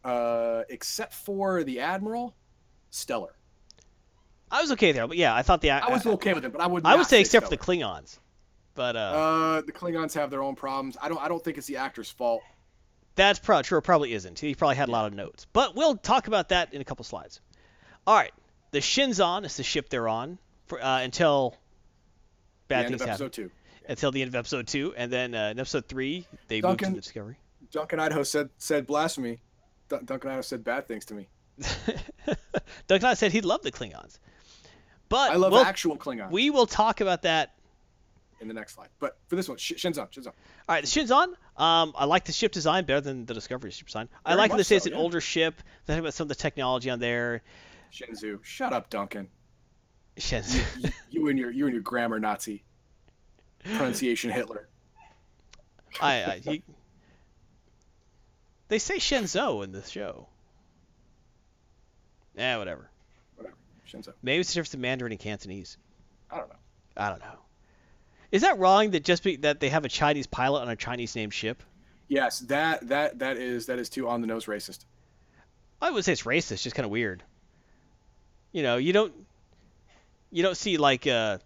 uh, except for the admiral, stellar. I was okay there, but yeah, I thought the. I was okay with it, but I would. I would say except for the Klingons. But uh, Uh, the Klingons have their own problems. I don't. I don't think it's the actor's fault. That's probably true. It probably isn't. He probably had a lot of notes. But we'll talk about that in a couple slides. All right. The Shinzon is the ship they're on for, uh, until The bad end things happen. episode two. Until the end of episode two, and then uh, in episode three they move to the Discovery. Duncan Idaho said said blasphemy. Dun- Duncan Idaho said bad things to me. (laughs) Duncan Idaho said he loved the Klingons. But I love we'll- actual Klingons. we will talk about that. In the next slide, but for this one, Sh- Shinzon, Shinzon. All right, the Shinzon. Um, I like the ship design better than the Discovery ship design. I like that much it's so, an yeah. older ship. They talk about some of the technology on there. Shinzu. Shut up, Duncan. Shinzon. You and your you and your grammar Nazi. Pronunciation Hitler. I, I he, they say Shenzhou in the show. Yeah, whatever. Whatever. Shinzo. Maybe it's the difference in Mandarin and Cantonese. I don't know. I don't know. Is that wrong that just be, that they have a Chinese pilot on a Chinese named ship? Yes, that that that is that is too on the nose racist. I would say it's racist, just kind of weird. You know, you don't you don't see like uh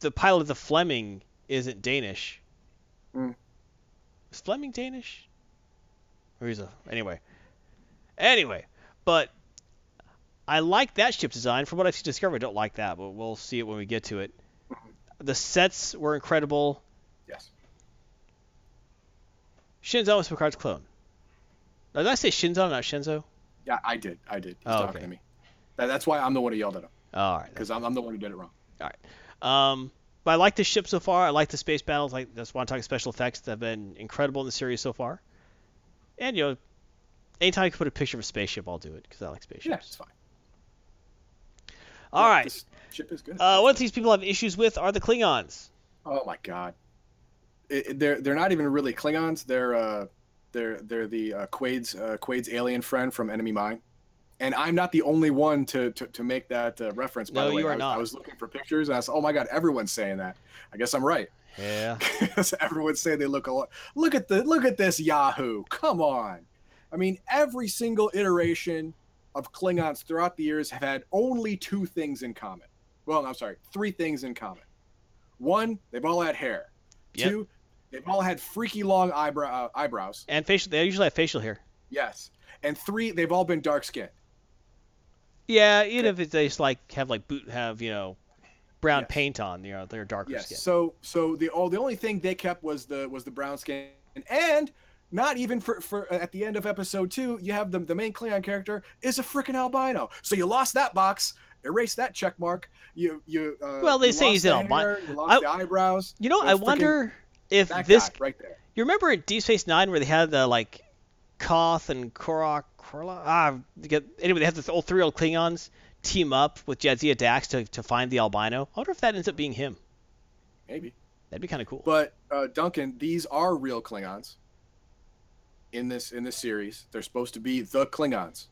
the pilot of the Fleming isn't Danish. Mm. Is Fleming Danish? Or he's a anyway. Anyway, but I like that ship design. From what I've seen Discovery, I don't like that, but we'll see it when we get to it. The sets were incredible. Yes. Shinzo was Picard's clone. Did I say Shinzo, not Shinzo? Yeah, I did. I did. He's Oh, talking okay. to me. That, that's why I'm the one who yelled at him All right. because I'm, I'm the one who did it wrong. All right. Um, but I like the ship so far. I like the space battles. Like that's why I'm talking special effects that have been incredible in the series so far. And you know, anytime I can put a picture of a spaceship, I'll do it because I like spaceships. Yeah, it's fine. All Yeah, right. Ship is good. Uh, what these people have issues with are the Klingons. Oh my god. It, it- they're they're not even really Klingons. They're uh they're they're the uh, Quaid's uh, Quaid's alien friend from Enemy Mine. And I'm not the only one to to, to make that uh, reference. By No, the way, you are I was, not. I was looking for pictures and I said, "Oh my god, everyone's saying that." I guess I'm right. Yeah. (laughs) Because everyone's saying they look a lot. Look at the look at this Yahoo. Come on. I mean, every single iteration of Klingons throughout the years have had only two things in common. Well, I'm sorry, three things in common. One, they've all had hair. Yep. Two, they've all had freaky long eyebrow uh, eyebrows. And facial. They usually have facial hair. Yes. And three, they've all been dark skinned. Yeah, even if they just like have like boot have you know brown Yes. paint on, you know, they're darker Yes. skin. So so the oh, the only thing they kept was the was the brown skin and not even for, for at the end of episode two, you have the, the main Klingon character is a freaking albino. So you lost that box, erase that check mark. You you uh, Well, they you say he's the an albino. You lost I- the eyebrows. You know, I wonder if this. right there. You remember in Deep Space Nine where they had the like Koth and Korok, Korla? Ah, anyway, they had the old three old Klingons team up with Jadzia Dax to, to find the albino. I wonder if that ends up being him. Maybe. That'd be kind of cool. But uh, Duncan, these are real Klingons. In this in this series, they're supposed to be the Klingons.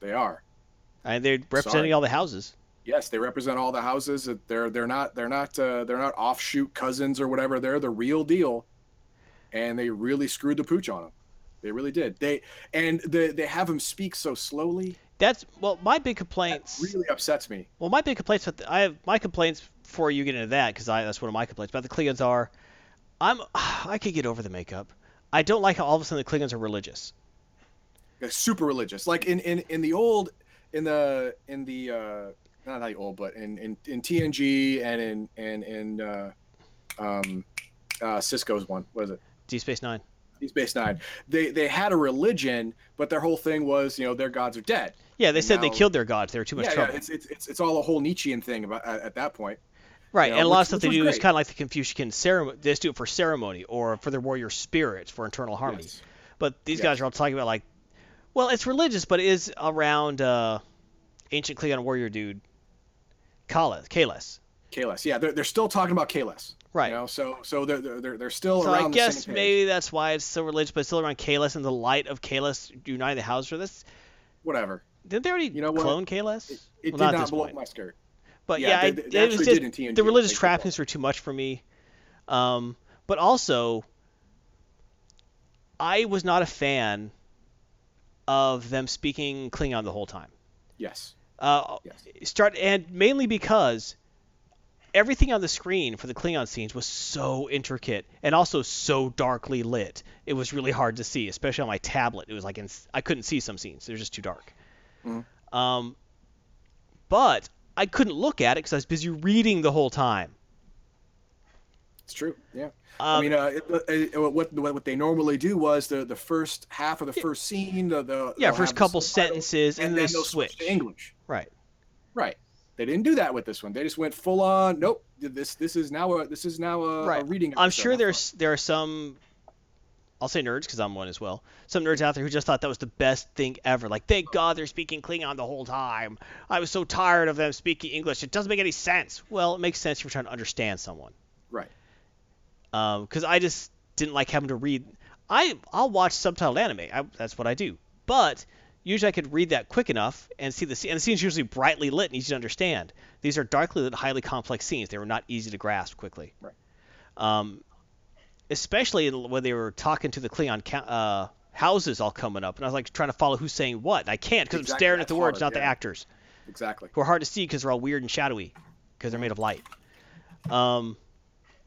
They are. and they're representing Sorry. all the houses. Yes, they represent all the houses. They're they're not they're not uh, they're not offshoot cousins or whatever. They're the real deal, and they really screwed the pooch on them. They really did. They and they they have him speak so slowly. That's well, my big That complaints. really upsets me. Well, my big complaints with I have my complaints before you get into that because I that's one of my complaints about the Klingons are, I'm (sighs) I could get over the makeup. I don't like how all of a sudden the Klingons are religious. They're super religious. Like in in in the old in the in the uh not the old but in in, in TNG and in and in uh, um uh Sisko's one. What is it? Deep Space Nine. Deep Space Nine. They they had a religion, but their whole thing was you know their gods are dead. Yeah, they And said they killed their gods. They were too much yeah, trouble. yeah, it's, it's it's it's all a whole Nietzschean thing about at, at that point. Right, know, and a lot which- of stuff they do is kind of like the Confucian ceremony. They just do it for ceremony or for their warrior spirits for internal harmony. Yes. But these Yes. guys are all talking about like, well, it's religious, but it is around uh, ancient Klingon warrior dude, Kahless. Kahless. Kahless. Yeah, they're, they're still talking about Kahless. Right. You know, so so they're they're they're, still So around I guess maybe that's why it's so religious, but it's still around Kahless and the light of Kahless uniting the house for this. whatever. Didn't they already You know what? clone Kahless? It, it well, did not, not, blow point. up my skirt. But Yeah, yeah, they- I, they it was just the religious trappings were too much for me. Um, but also, I was not a fan of them speaking Klingon the whole time. Yes. Uh, Yes. start and mainly because everything on the screen for the Klingon scenes was so intricate and also so darkly lit. It was really hard to see, especially on my tablet. It was like in, I couldn't see some scenes; they were just too dark. Mhm. Um, but I couldn't look at it because I was busy reading the whole time. It's true. Yeah. Um, I mean, uh, it, uh, what, what what they normally do was the the first half of the first scene, the, the yeah, first couple sentences, and, and then then they they'll switch. switch to English. Right. Right. They didn't do that with this one. They just went full on. Nope. This this is now a this is now a, Right. a reading. I'm sure there's there are some I'll say nerds because I'm one as well. Some nerds out there who just thought that was the best thing ever. Like, thank God they're speaking Klingon the whole time. I was so tired of them speaking English. It doesn't make any sense. Well, it makes sense if you're trying to understand someone. Right. Because I just didn't like having to read. I I'll watch subtitled anime. I, that's what I do. But usually I could read that quick enough and see the scene. And the scene's usually brightly lit and easy to understand. These are darkly lit, highly complex scenes. They were not easy to grasp quickly. Right. Um, especially when they were talking to the Klingon uh, houses all coming up, and I was like trying to follow who's saying what. I can't because I'm Exactly, staring at the words, hard, not the actors, Exactly. who are hard to see because they're all weird and shadowy because they're made of light. Um,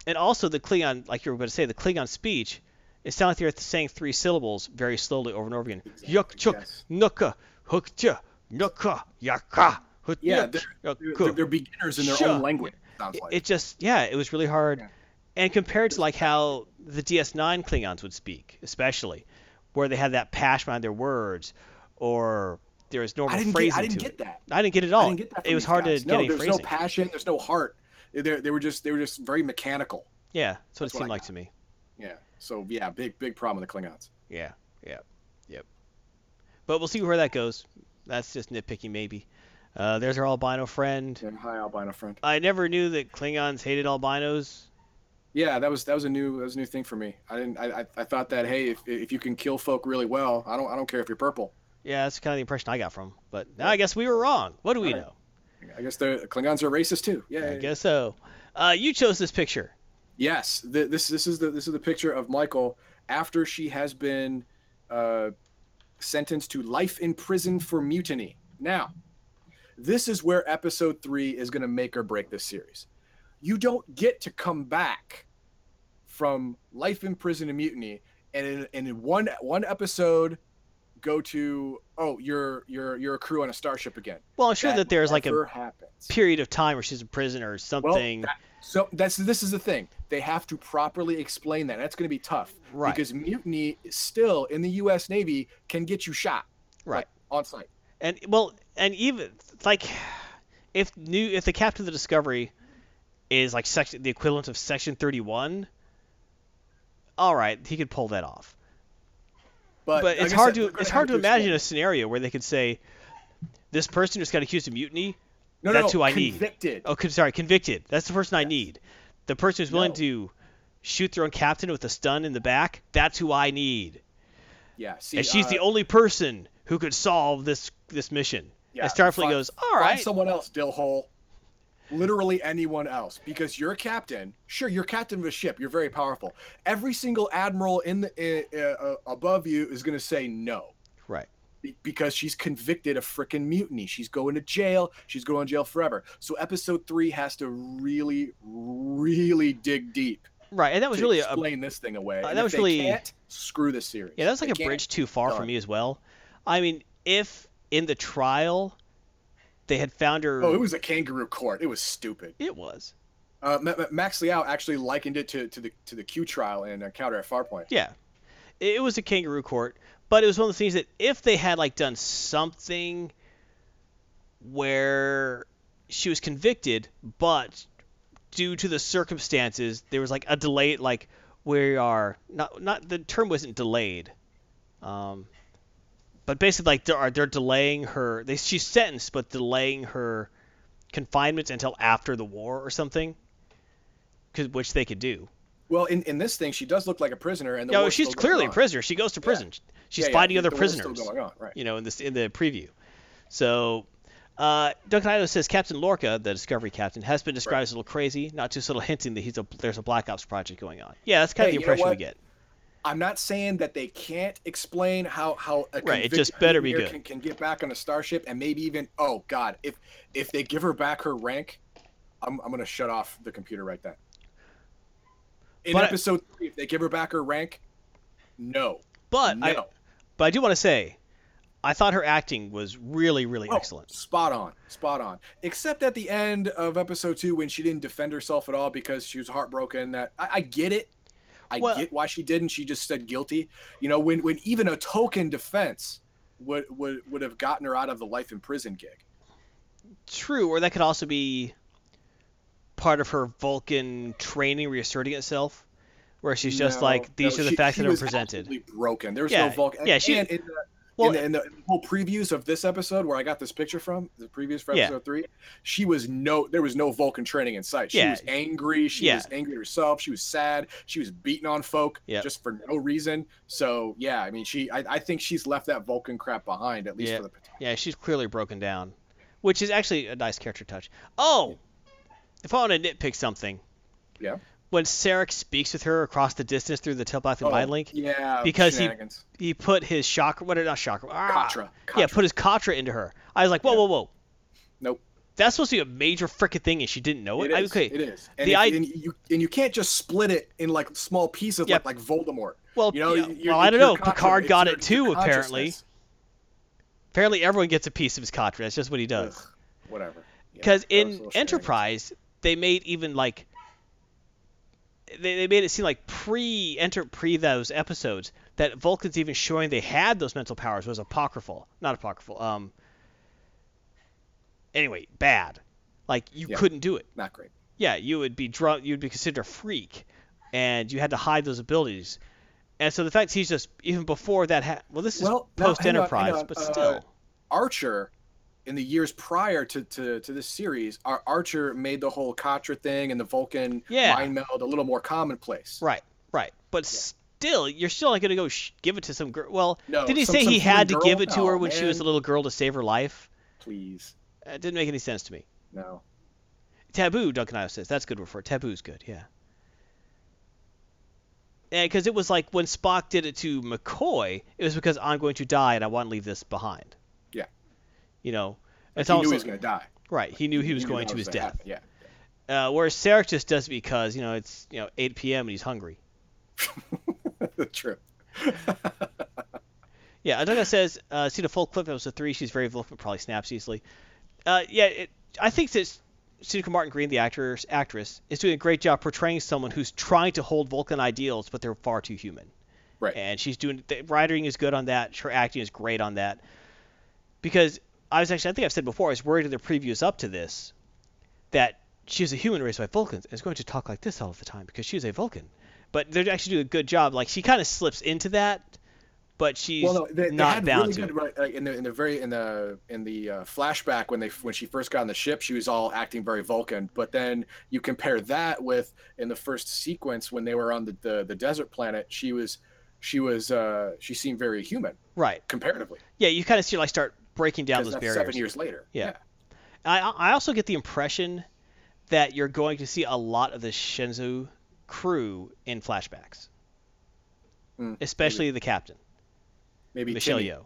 and also the Klingon, like you were going to say, the Klingon speech, it sounds like they're saying three syllables very slowly over and over again. Yuk chuk yes. nuka hukcha nuka yaka hut Yeah, they're, they're, they're beginners in their Sure. own language. It- like. it just yeah it was really hard Yeah. And compared to like how the ds9 klingons would speak especially where they had that passion behind their words or there was normal I didn't phrasing get, I didn't get it that. i didn't get it all didn't get that. it was hard guys. to no, get any there's no passion. There's no heart. They they were just they were just very mechanical. yeah that's what That's it what seemed like to me Yeah. So yeah, big big problem with the Klingons. yeah yeah yep but we'll see where that goes that's just nitpicking maybe uh, there's our albino friend Yeah, hi, albino friend. i never knew that klingons hated albinos Yeah, that was that was a new that was a new thing for me. I didn't I, I, I thought that hey if, if you can kill folk really well, I don't I don't care if you're purple. yeah that's kind of the impression i got from but now i guess we were wrong what do we Alright. know I guess the Klingons are racist too. Yeah. I guess so. Uh, you chose this picture. Yes, th- this this is the this is the picture of Michael after she has been uh, sentenced to life in prison for mutiny. Now, this is where episode three is going to make or break this series. You don't get to come back from life in prison and mutiny, and in, and in one one episode, go to oh you're you're you're a crew on a starship again. Well, I'm sure that, there's like a happens. period of time where she's a prisoner or Well, something. that- so that's this is the thing. They have to properly explain that. That's going to be tough Right. because mutiny still in the U.S. Navy can get you shot right. like, on sight. And well, and even like if new if the captain of the Discovery is like section the equivalent of Section 31, all right, he could pull that off. But, But it's hard said, to it's hard to imagine a scenario where they could say this person just got accused of mutiny. No, that's no, who I need. convicted. Oh, sorry, convicted. That's the person I need. The person who's willing No. to shoot their own captain with a stun in the back. That's who I need. Yeah, see, and she's the uh, only person who could solve this this mission. yeah, and Starfleet find- goes, all right. find someone else, Dillhole. Literally anyone else, because you're a captain. Sure, you're captain of a ship. You're very powerful. Every single admiral in the uh, uh, above you is going to say no. Right. because she's convicted of frickin' mutiny. She's going to jail. She's going to jail forever. So episode three has to really, really dig deep Right, and that was really a explain this thing away. uh, that was really- screw this series. yeah, that was like They a bridge too far for me as well. I mean, if in the trial they had found her, Oh, it was a kangaroo court. It was stupid. it was. Uh, Ma- Ma- Max Liao actually likened it to, to the to the Q trial in Encounter at Farpoint. Yeah, it, it was a kangaroo court, but it was one of the things that if they had like done something where she was convicted, but due to the circumstances, there was like a delay, like we are not not the term wasn't delayed, um, but basically like they're they're delaying her. They she's sentenced, but delaying her confinement until after the war or something, 'cause- which they could do. Well, in, in this thing, she does look like a prisoner, and the No, she's clearly a on. prisoner. She goes to Yeah. prison. She's Yeah, yeah, fighting the- other the war's still prisoners. going on, right. You know, in this in the preview. So, uh, Duncan Idaho says Captain Lorca, the Discovery captain, has been described Right. as a little crazy, not too subtle (laughs) hinting that he's a there's a Black Ops project going on. Yeah, that's kind Hey, of the impression we get. I'm not saying that they can't explain how how a Right, it just better be good. Can, can get back on a starship and maybe even oh god if if they give her back her rank, I'm I'm gonna shut off the computer right then. In But I- episode three, if they give her back her rank, no, But no, I but I do want to say, I thought her acting was really really Oh, excellent. spot on, spot on. Except at the end of episode two when she didn't defend herself at all because she was heartbroken. That I, I get it. I Well- get why she didn't. She just said guilty. You know, when when even a token defense would would would have gotten her out of the life in prison gig. True, or that could also be part of her Vulcan training reasserting itself, where she's just No, like these no, are the she- facts that are presented. absolutely broken. There's Yeah, no Vulcan. yeah, she- and in the, uh, Well, in, the, in the whole previews of this episode where I got this picture from, the previews for Yeah. episode three, she was no, there was no Vulcan training in sight. She Yeah. was angry. She Yeah. was angry at herself. She was sad. She was beating on folk Yep. just for no reason. So yeah, I mean, she, I, I think she's left that Vulcan crap behind at least Yeah. for the potential. Yeah, she's clearly broken down, which is actually a nice character touch. Oh, if I want to nitpick something, Yeah. When Sarek speaks with her across the distance through the telepathic Oh, mind link, Yeah, because he- he put his chakra, what not chakra, ah, Katra. yeah, put his katra into her. I was like, whoa, Yeah. whoa, whoa. Nope. That's supposed to be a major freaking thing, and she didn't know it. It I- okay, It is. And, The if- I- and you and you can't just split it in like small pieces Yep. like like Voldemort. well, You know, yeah, your- well, I don't know. contra- Picard got your- it too, apparently. Apparently, everyone gets a piece of his katra. That's just what he does. Ugh, whatever. Because gross in. Enterprise, they made even like they, they made it seem like pre enter pre those episodes that Vulcans even showing they had those mental powers was apocryphal, not apocryphal. Um. Anyway, bad. Like you Yeah. couldn't do it. not great. Yeah, you would be drunk. You'd be considered a freak, and you had to hide those abilities. And so the fact he's just even before that. Ha- well, this is Well, post Enterprise, but uh, still. Archer, in the years prior to, to, to this series, Ar- Archer made the whole Katra thing and the Vulcan Yeah. mind meld a little more commonplace. Right, right. But still, you're still not going to go sh- give it to some girl. Well, No, did he some- say some he had to girl? give it to her when she was a little girl to save her life? Please, It didn't make any sense to me. no. Taboo, Duncan Ives says. That's good word for it. Taboo's good, yeah. Because it was like when Spock did it to McCoy, it was because I'm going to die and I want to leave this behind. You know, it's he knew he was going to die. right. He knew he was knew going to was his death. happen, Yeah. Uh, whereas Sarek just does it because you know it's you know 8 p.m. and he's hungry. (laughs) True. (laughs) Yeah, Adunga says, uh, see the full clip of episode three. She's very Vulcan, probably snaps easily. Uh, yeah, it, I think that Sonequa Martin Green, the actress, actress, is doing a great job portraying someone who's trying to hold Vulcan ideals, but they're far too human. Right. And she's doing the writing is good on that. Her acting is great on that. Because I was actually, I think I've said before, I was worried in the previews up to this that she is a human raised by Vulcans and is going to talk like this all of the time because she's a Vulcan. But they're actually doing a good job. Like she kind of slips into that, but she's well, no, they, they not had bound really to. good like, in the in the very in the in the uh, flashback when they when she first got on the ship, she was all acting very Vulcan. But then you compare that with in the first sequence when they were on the the, the desert planet, she was she was uh, she seemed very human Right. comparatively. Yeah, you kind of see her like start breaking down those barriers. seven years later. Yeah. I I also get the impression that you're going to see a lot of the Shenzhou crew in flashbacks, Mm, especially the captain, maybe Michelle Timmy, Yeoh.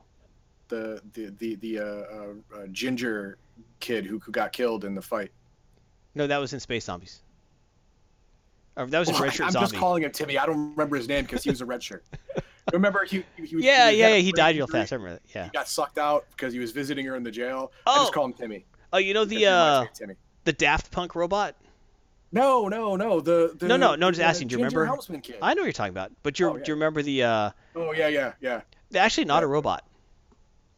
the the the the uh, uh, uh, ginger kid who, who got killed in the fight. No, that was in Space Zombies. Or that was in Well, Red Shirt I'm Zombie. just calling him Timmy. I don't remember his name because he was a (laughs) red shirt. Remember he, he, he was yeah, he yeah, yeah. He died real fast. I remember that. Yeah. He got sucked out because he was visiting her in the jail. Oh. I just call him Timmy. Oh, you know the uh Timmy. the Daft Punk robot? No, no, no. The, the No, no, no, the, just asking, do you remember? Kid. I know what you're talking about, but you Oh, do you remember the uh? Oh yeah, yeah, yeah. Actually, not a robot.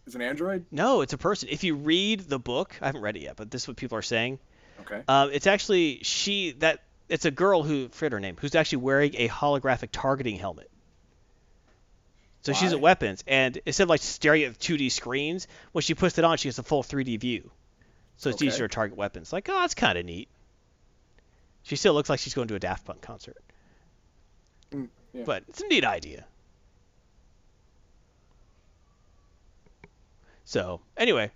Is an android? No, it's a person. If you read the book, I haven't read it yet, but this is what people are saying. Okay. Um, it's actually she that it's a girl who forget her name who's actually wearing a holographic targeting helmet. So she's at weapons, and instead of like staring at 2D screens, when she puts it on, she gets a full 3D view. So it's Okay. easier to target weapons. Like, oh, that's kind of neat. She still looks like she's going to a Daft Punk concert, Mm, yeah. but it's a neat idea. So anyway,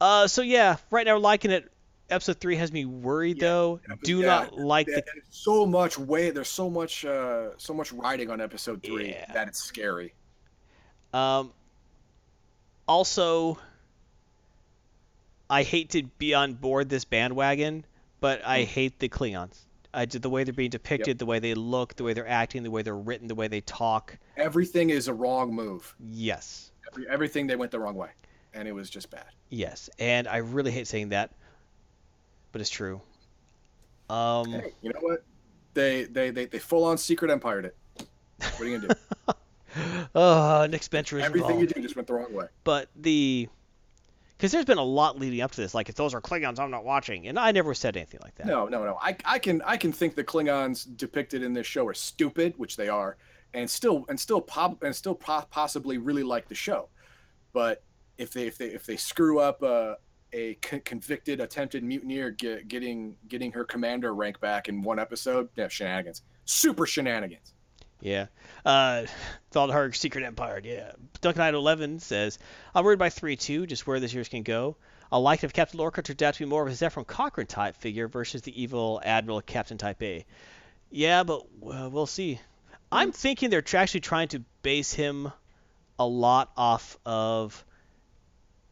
uh, so yeah, right now we're liking it. Episode three has me worried Yeah, though. yeah, Do yeah, not like the so much way. There's so much, uh, so much writing on episode three that it's scary. Um, also, I hate to be on board this bandwagon, but I hate the Klingons. I did the way they're being depicted, the way they look, the way they're acting, the way they're written, the way they talk. Everything is a wrong move. Yes, Every, everything they went the wrong way, and it was just bad. yes, and I really hate saying that, but it's true. Um, Hey, you know what? They they they, they full on secret empired it. What are you gonna do? (laughs) (laughs) uh, Nick Spencer is Everything you do just went the wrong way. but the because there's been a lot leading up to this. Like, if those are Klingons, I'm not watching, and I never said anything like that. No, no, no. I, I can I can think the Klingons depicted in this show are stupid, which they are, and still and still pop and still po- possibly really like the show. But if they if they if they screw up uh, a con- convicted attempted mutineer get, getting getting her commander rank back in one episode, yeah, shenanigans, super shenanigans. Yeah. Uh, Thaldharg Secret Empire. Yeah. Duncan Knight 11 says, I'm worried by 3 2, just where this year's can go. I like it if Captain Lorca turned out to be more of a Zefram Cochrane type figure versus the evil Admiral Captain Type A. Yeah, but uh, we'll see. I'm thinking they're actually trying to base him a lot off of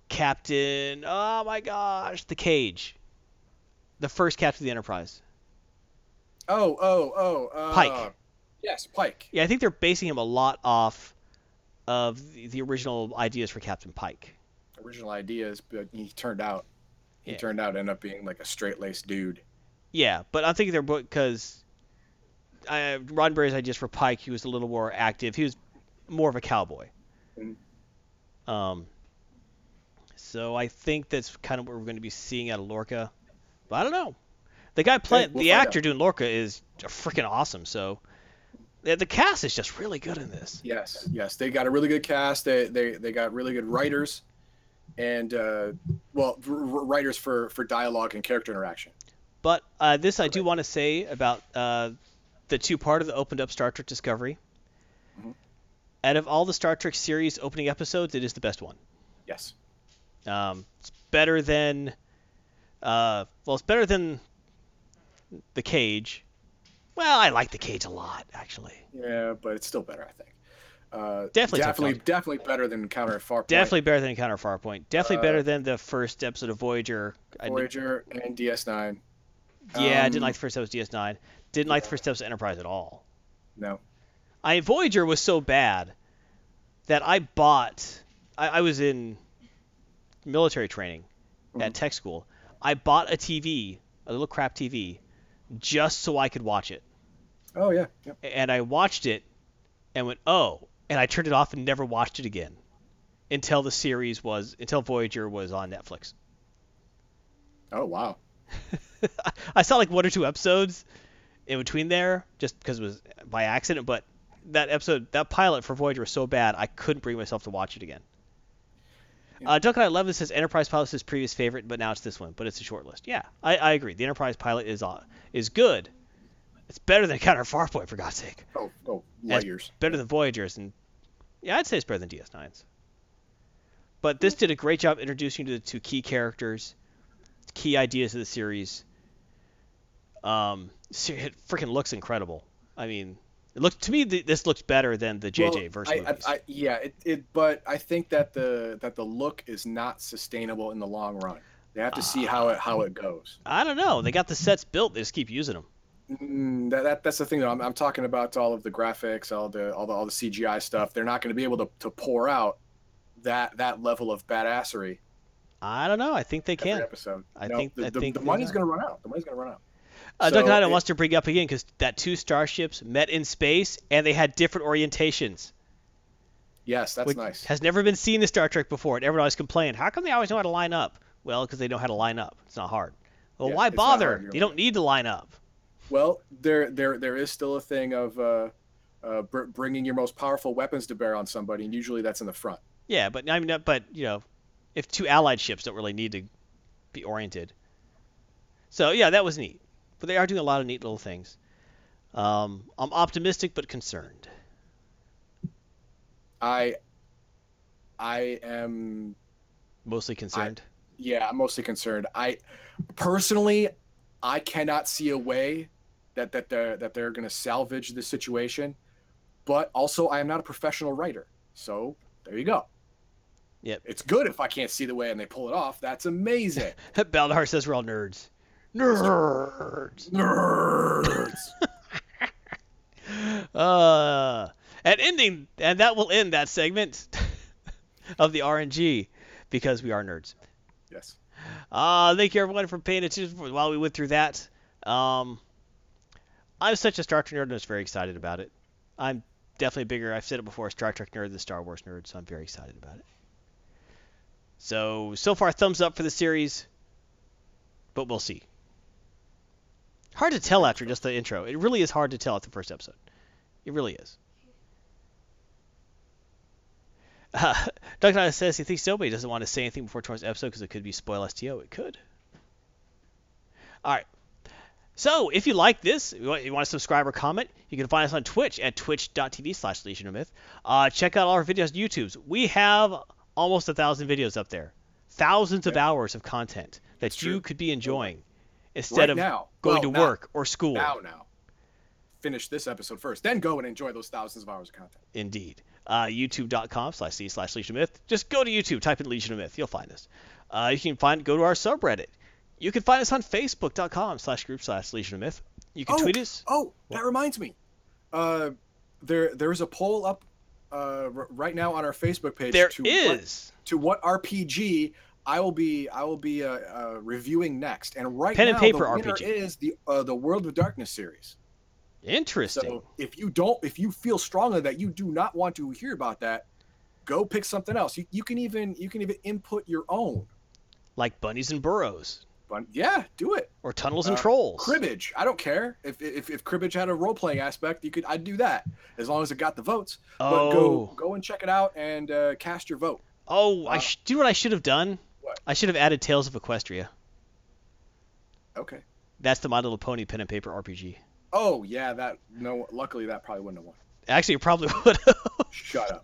Captain. Oh my gosh, the Cage, the first Captain of the Enterprise. Oh, oh, oh. Uh, Pike. Yes, Pike. Yeah, I think they're basing him a lot off of the, the original ideas for Captain Pike. Original ideas, but he turned out. He Yeah. turned out to end up being like a straight laced dude. Yeah, but I'm thinking they're because uh, Roddenberry's ideas for Pike, he was a little more active. He was more of a cowboy. Mhm. Um, so I think that's kind of what we're going to be seeing out of Lorca. But I don't know. The guy playing, we'll the actor doing Lorca is freaking awesome. So the cast is just really good in this. Yes, yes, they got a really good cast. They they, they got really good writers, and uh, well, r- writers for for dialogue and character interaction. But uh, this I do want to say about uh, the two part of the opened up Star Trek Discovery. Mhm. Out of all the Star Trek series opening episodes, it is the best one. Yes. Um, it's better than, uh, well, it's better than the Cage. Well, I like the Cage a lot, actually. Yeah, but it's still better, I think. Uh, Definitely definitely, definitely better than Encounter Farpoint. Definitely better than Encounter Farpoint. Definitely Uh, better than the first episode of Voyager. I Voyager and DS9. yeah, I didn't Um, like the first episode of DS9. Didn't like the first episode of Enterprise at all. No. I Voyager was so bad that I bought. I, I was in military training at Mhm. tech school. I bought a TV, a little crap TV, just so I could watch it. Oh yeah. Yep. And I watched it and went, oh, and I turned it off and never watched it again until the series was until Voyager was on Netflix. Oh wow. (laughs) I saw like one or two episodes in between there just because it was by accident, but that episode, that pilot for Voyager was so bad, I couldn't bring myself to watch it again. Yeah. Uh, Duncan I Love this. says Enterprise Pilot is his previous favorite, but now it's this one, but it's a short list. Yeah, I, I agree. The Enterprise Pilot is uh, is good. It's better than Counter Farpoint, for God's sake. Oh oh light years. Better than Voyagers, and yeah, I'd say it's better than DS9's. But this did a great job introducing you to the two key characters, key ideas of the series. Um, it freaking looks incredible. I mean, it looks to me th- this looks better than the JJ Well, verse I, movies. I, I, yeah, it, it. But I think that the that the look is not sustainable in the long run. They have to see how it how it goes. I don't know. They got the sets built. They just keep using them. Mm, that, that that's the thing though. I'm, I'm talking about all of the graphics, all the all the all the CGI stuff. They're not going to be able to, to pour out that that level of badassery I don't know. I think they can. episode. I No, think- the, I the, think the money's going to run out. The money's going to run out. Uh, So Duncan Idaho it- wants to bring up again because that two starships met in space and they had different orientations. Yes, that's nice. Has never been seen in Star Trek before, and everyone always complained, how come they always know how to line up? Well, because they know how to line up. It's not hard. Well, Yeah, why bother? hard, You don't need to line up. Well, there there there is still a thing of uh, uh, br- bringing your most powerful weapons to bear on somebody, and usually that's in the front. Yeah, but I mean, but you know, if two allied ships don't really need to be oriented. So yeah, that was neat. But they are doing a lot of neat little things. Um, I'm optimistic but concerned. I I am Mostly concerned. yeah, I'm mostly concerned. I personally I cannot see a way that that they're that they're going to salvage the situation, but also I am not a professional writer. So, there you go. Yep. It's good if I can't see the way and they pull it off. That's amazing. (laughs) Baldar says we're all nerds. Nerds. Nerds. (laughs) Uh, and ending, and that will end that segment (laughs) of the RNG because we are nerds. yes. Uh, thank you everyone for paying attention while we went through that. Um, I'm such a Star Trek nerd and I was very excited about it. I'm definitely bigger, I've said it before, Star Trek nerd than Star Wars nerd, so I'm very excited about it. So, so far, thumbs up for the series, but we'll see. Hard to tell after just the intro. It really is hard to tell at the first episode. It really is. Uh, (laughs) Doug says he thinks nobody doesn't want to say anything before tomorrow's episode because it could be spoil STO. It could. All right. So, if you like this, you want, you want to subscribe or comment, you can find us on Twitch at twitch.tv slash Legion of Myth. Uh, check out all our videos on YouTube. We have almost a thousand videos up there. Thousands of hours of content that It's you true. could be enjoying instead Right of now. going Well, to now- work or school. Now now. finish this episode first, then go and enjoy those thousands of hours of content. Indeed. Uh, YouTube.com slash C slash Legion of Myth. Just go to YouTube, type in Legion of Myth. You'll find us. Uh, you can find go to our subreddit. You can find us on Facebook.com slash group slash Legion of Myth. You can Oh, tweet us. Oh, that reminds me. Uh, there there is a poll up uh, r- right now on our Facebook page. There to What, is. to what RPG I will be I will be uh, uh, reviewing next. And right Pen now and paper the winner RPG. is the uh, the World of Darkness series. Interesting. So if you don't, if you feel strongly that you do not want to hear about that, go pick something else. You, you can even you can even input your own. like bunnies and burrows. But yeah, do it. Or tunnels and Uh, trolls. Cribbage. I don't care if if, if cribbage had a role playing aspect. You could I'd do that as long as it got the votes. But Oh. go go and check it out and uh, cast your vote. Oh, I Uh, sh- do you know what I should have done? What? I should have added Tales of Equestria. Okay. That's the My Little Pony pen and paper RPG. Oh yeah, that no. Luckily, that probably wouldn't have won. Actually, it probably (laughs) would have. Shut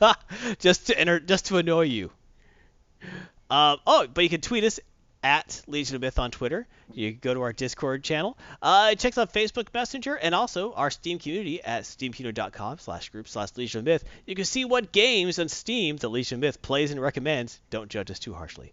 up. (laughs) just to enter, just to annoy you. Um, oh, but you can tweet us at Legion of Myth on Twitter. You can go to our Discord channel. Uh, check out Facebook Messenger and also our Steam community at steamcommunity.com slash group slash Legion of Myth. You can see what games on Steam the Legion of Myth plays and recommends. Don't judge us too harshly.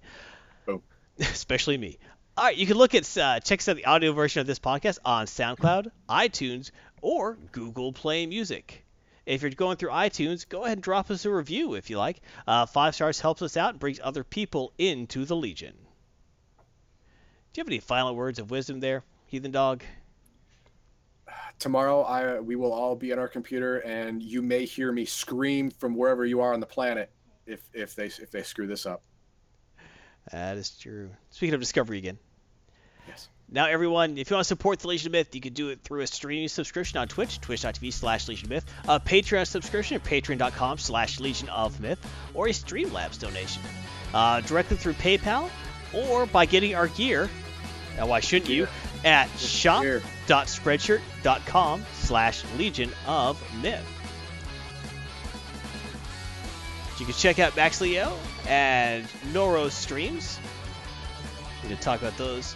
Boom. (laughs) Especially me. All right, you can look at uh, check out the audio version of this podcast on SoundCloud, iTunes, or Google Play Music. If you're going through iTunes, go ahead and drop us a review if you like. Uh, five stars helps us out and brings other people into the Legion. Do you have any final words of wisdom there, Heathen Dog? Tomorrow, I we will all be on our computer, and you may hear me scream from wherever you are on the planet if if they if they screw this up. That is true. Speaking of Discovery again. Yes. Now, everyone, if you want to support the Legion of Myth, you can do it through a streaming subscription on Twitch, twitch.tv slash Legion of Myth, a Patreon subscription at patreon.com slash Legion of Myth, or a Streamlabs donation. Uh, directly through PayPal, or by getting our gear, now why shouldn't you, at shop.spreadshirt.com slash Legion of Myth. You can check out Max Leo and Noro's streams. We did talk about those.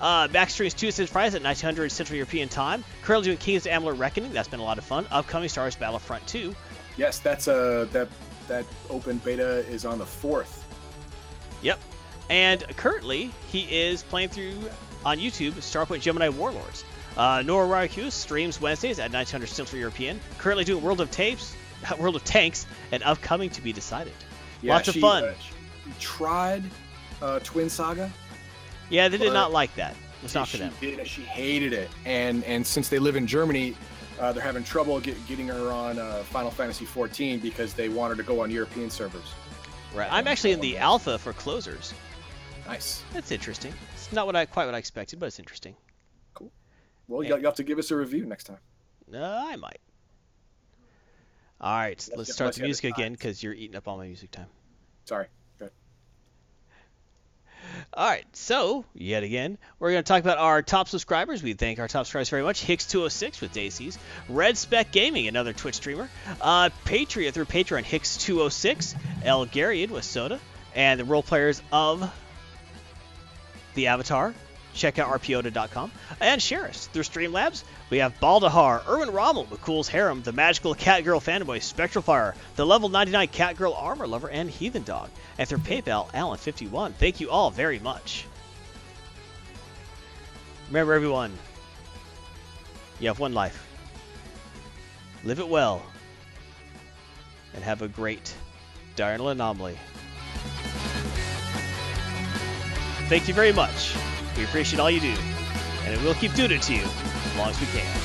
Uh, Max streams Tuesdays and Fridays at 1900 Central European Time. Currently doing Kings Amalur Reckoning. That's been a lot of fun. Upcoming Star Wars Battlefront 2. Yes, that's uh that that open beta is on the fourth. Yep. And currently, he is playing through on YouTube Starpoint Gemini Warlords. Uh, Nora Ryuku streams Wednesdays at 1900 Central European. Currently doing World of Tapes, (laughs) World of Tanks, and upcoming to be decided. Yeah, Lots of fun. uh, she tried uh, Twin Saga. yeah, they did not like that. It's not for them. Did, she hated it, and and since they live in Germany, uh, they're having trouble get, getting her on uh, Final Fantasy 14 because they want her to go on European servers. Right. I'm actually in the alpha for closers. Nice. That's interesting. It's not what I quite what I expected, but it's interesting. Cool. Well, you, you have to give us a review next time. Uh, I might. All right, let's unless start the music again because you're eating up all my music time. Sorry. Good. All right, so yet again, we're going to talk about our top subscribers. We thank our top subscribers very much. Hicks206 with Daisies, Red Spec Gaming, another Twitch streamer, uh, Patreon through Patreon, Hicks206, El Garian with Soda, and the role players of the Avatar. Check out rpota.com and share us through Streamlabs. We have Baldahar, Erwin Rommel, McCool's Harem, the Magical Cat Girl Fanboy, Spectral Fire, the Level 99 Cat Girl Armor Lover, and Heathen Dog. And through PayPal, Alan51. Thank you all very much. Remember, everyone, you have one life. Live it well. And have a great diurnal anomaly. Thank you very much. We appreciate all you do. And we'll keep doing it to you as long as we can.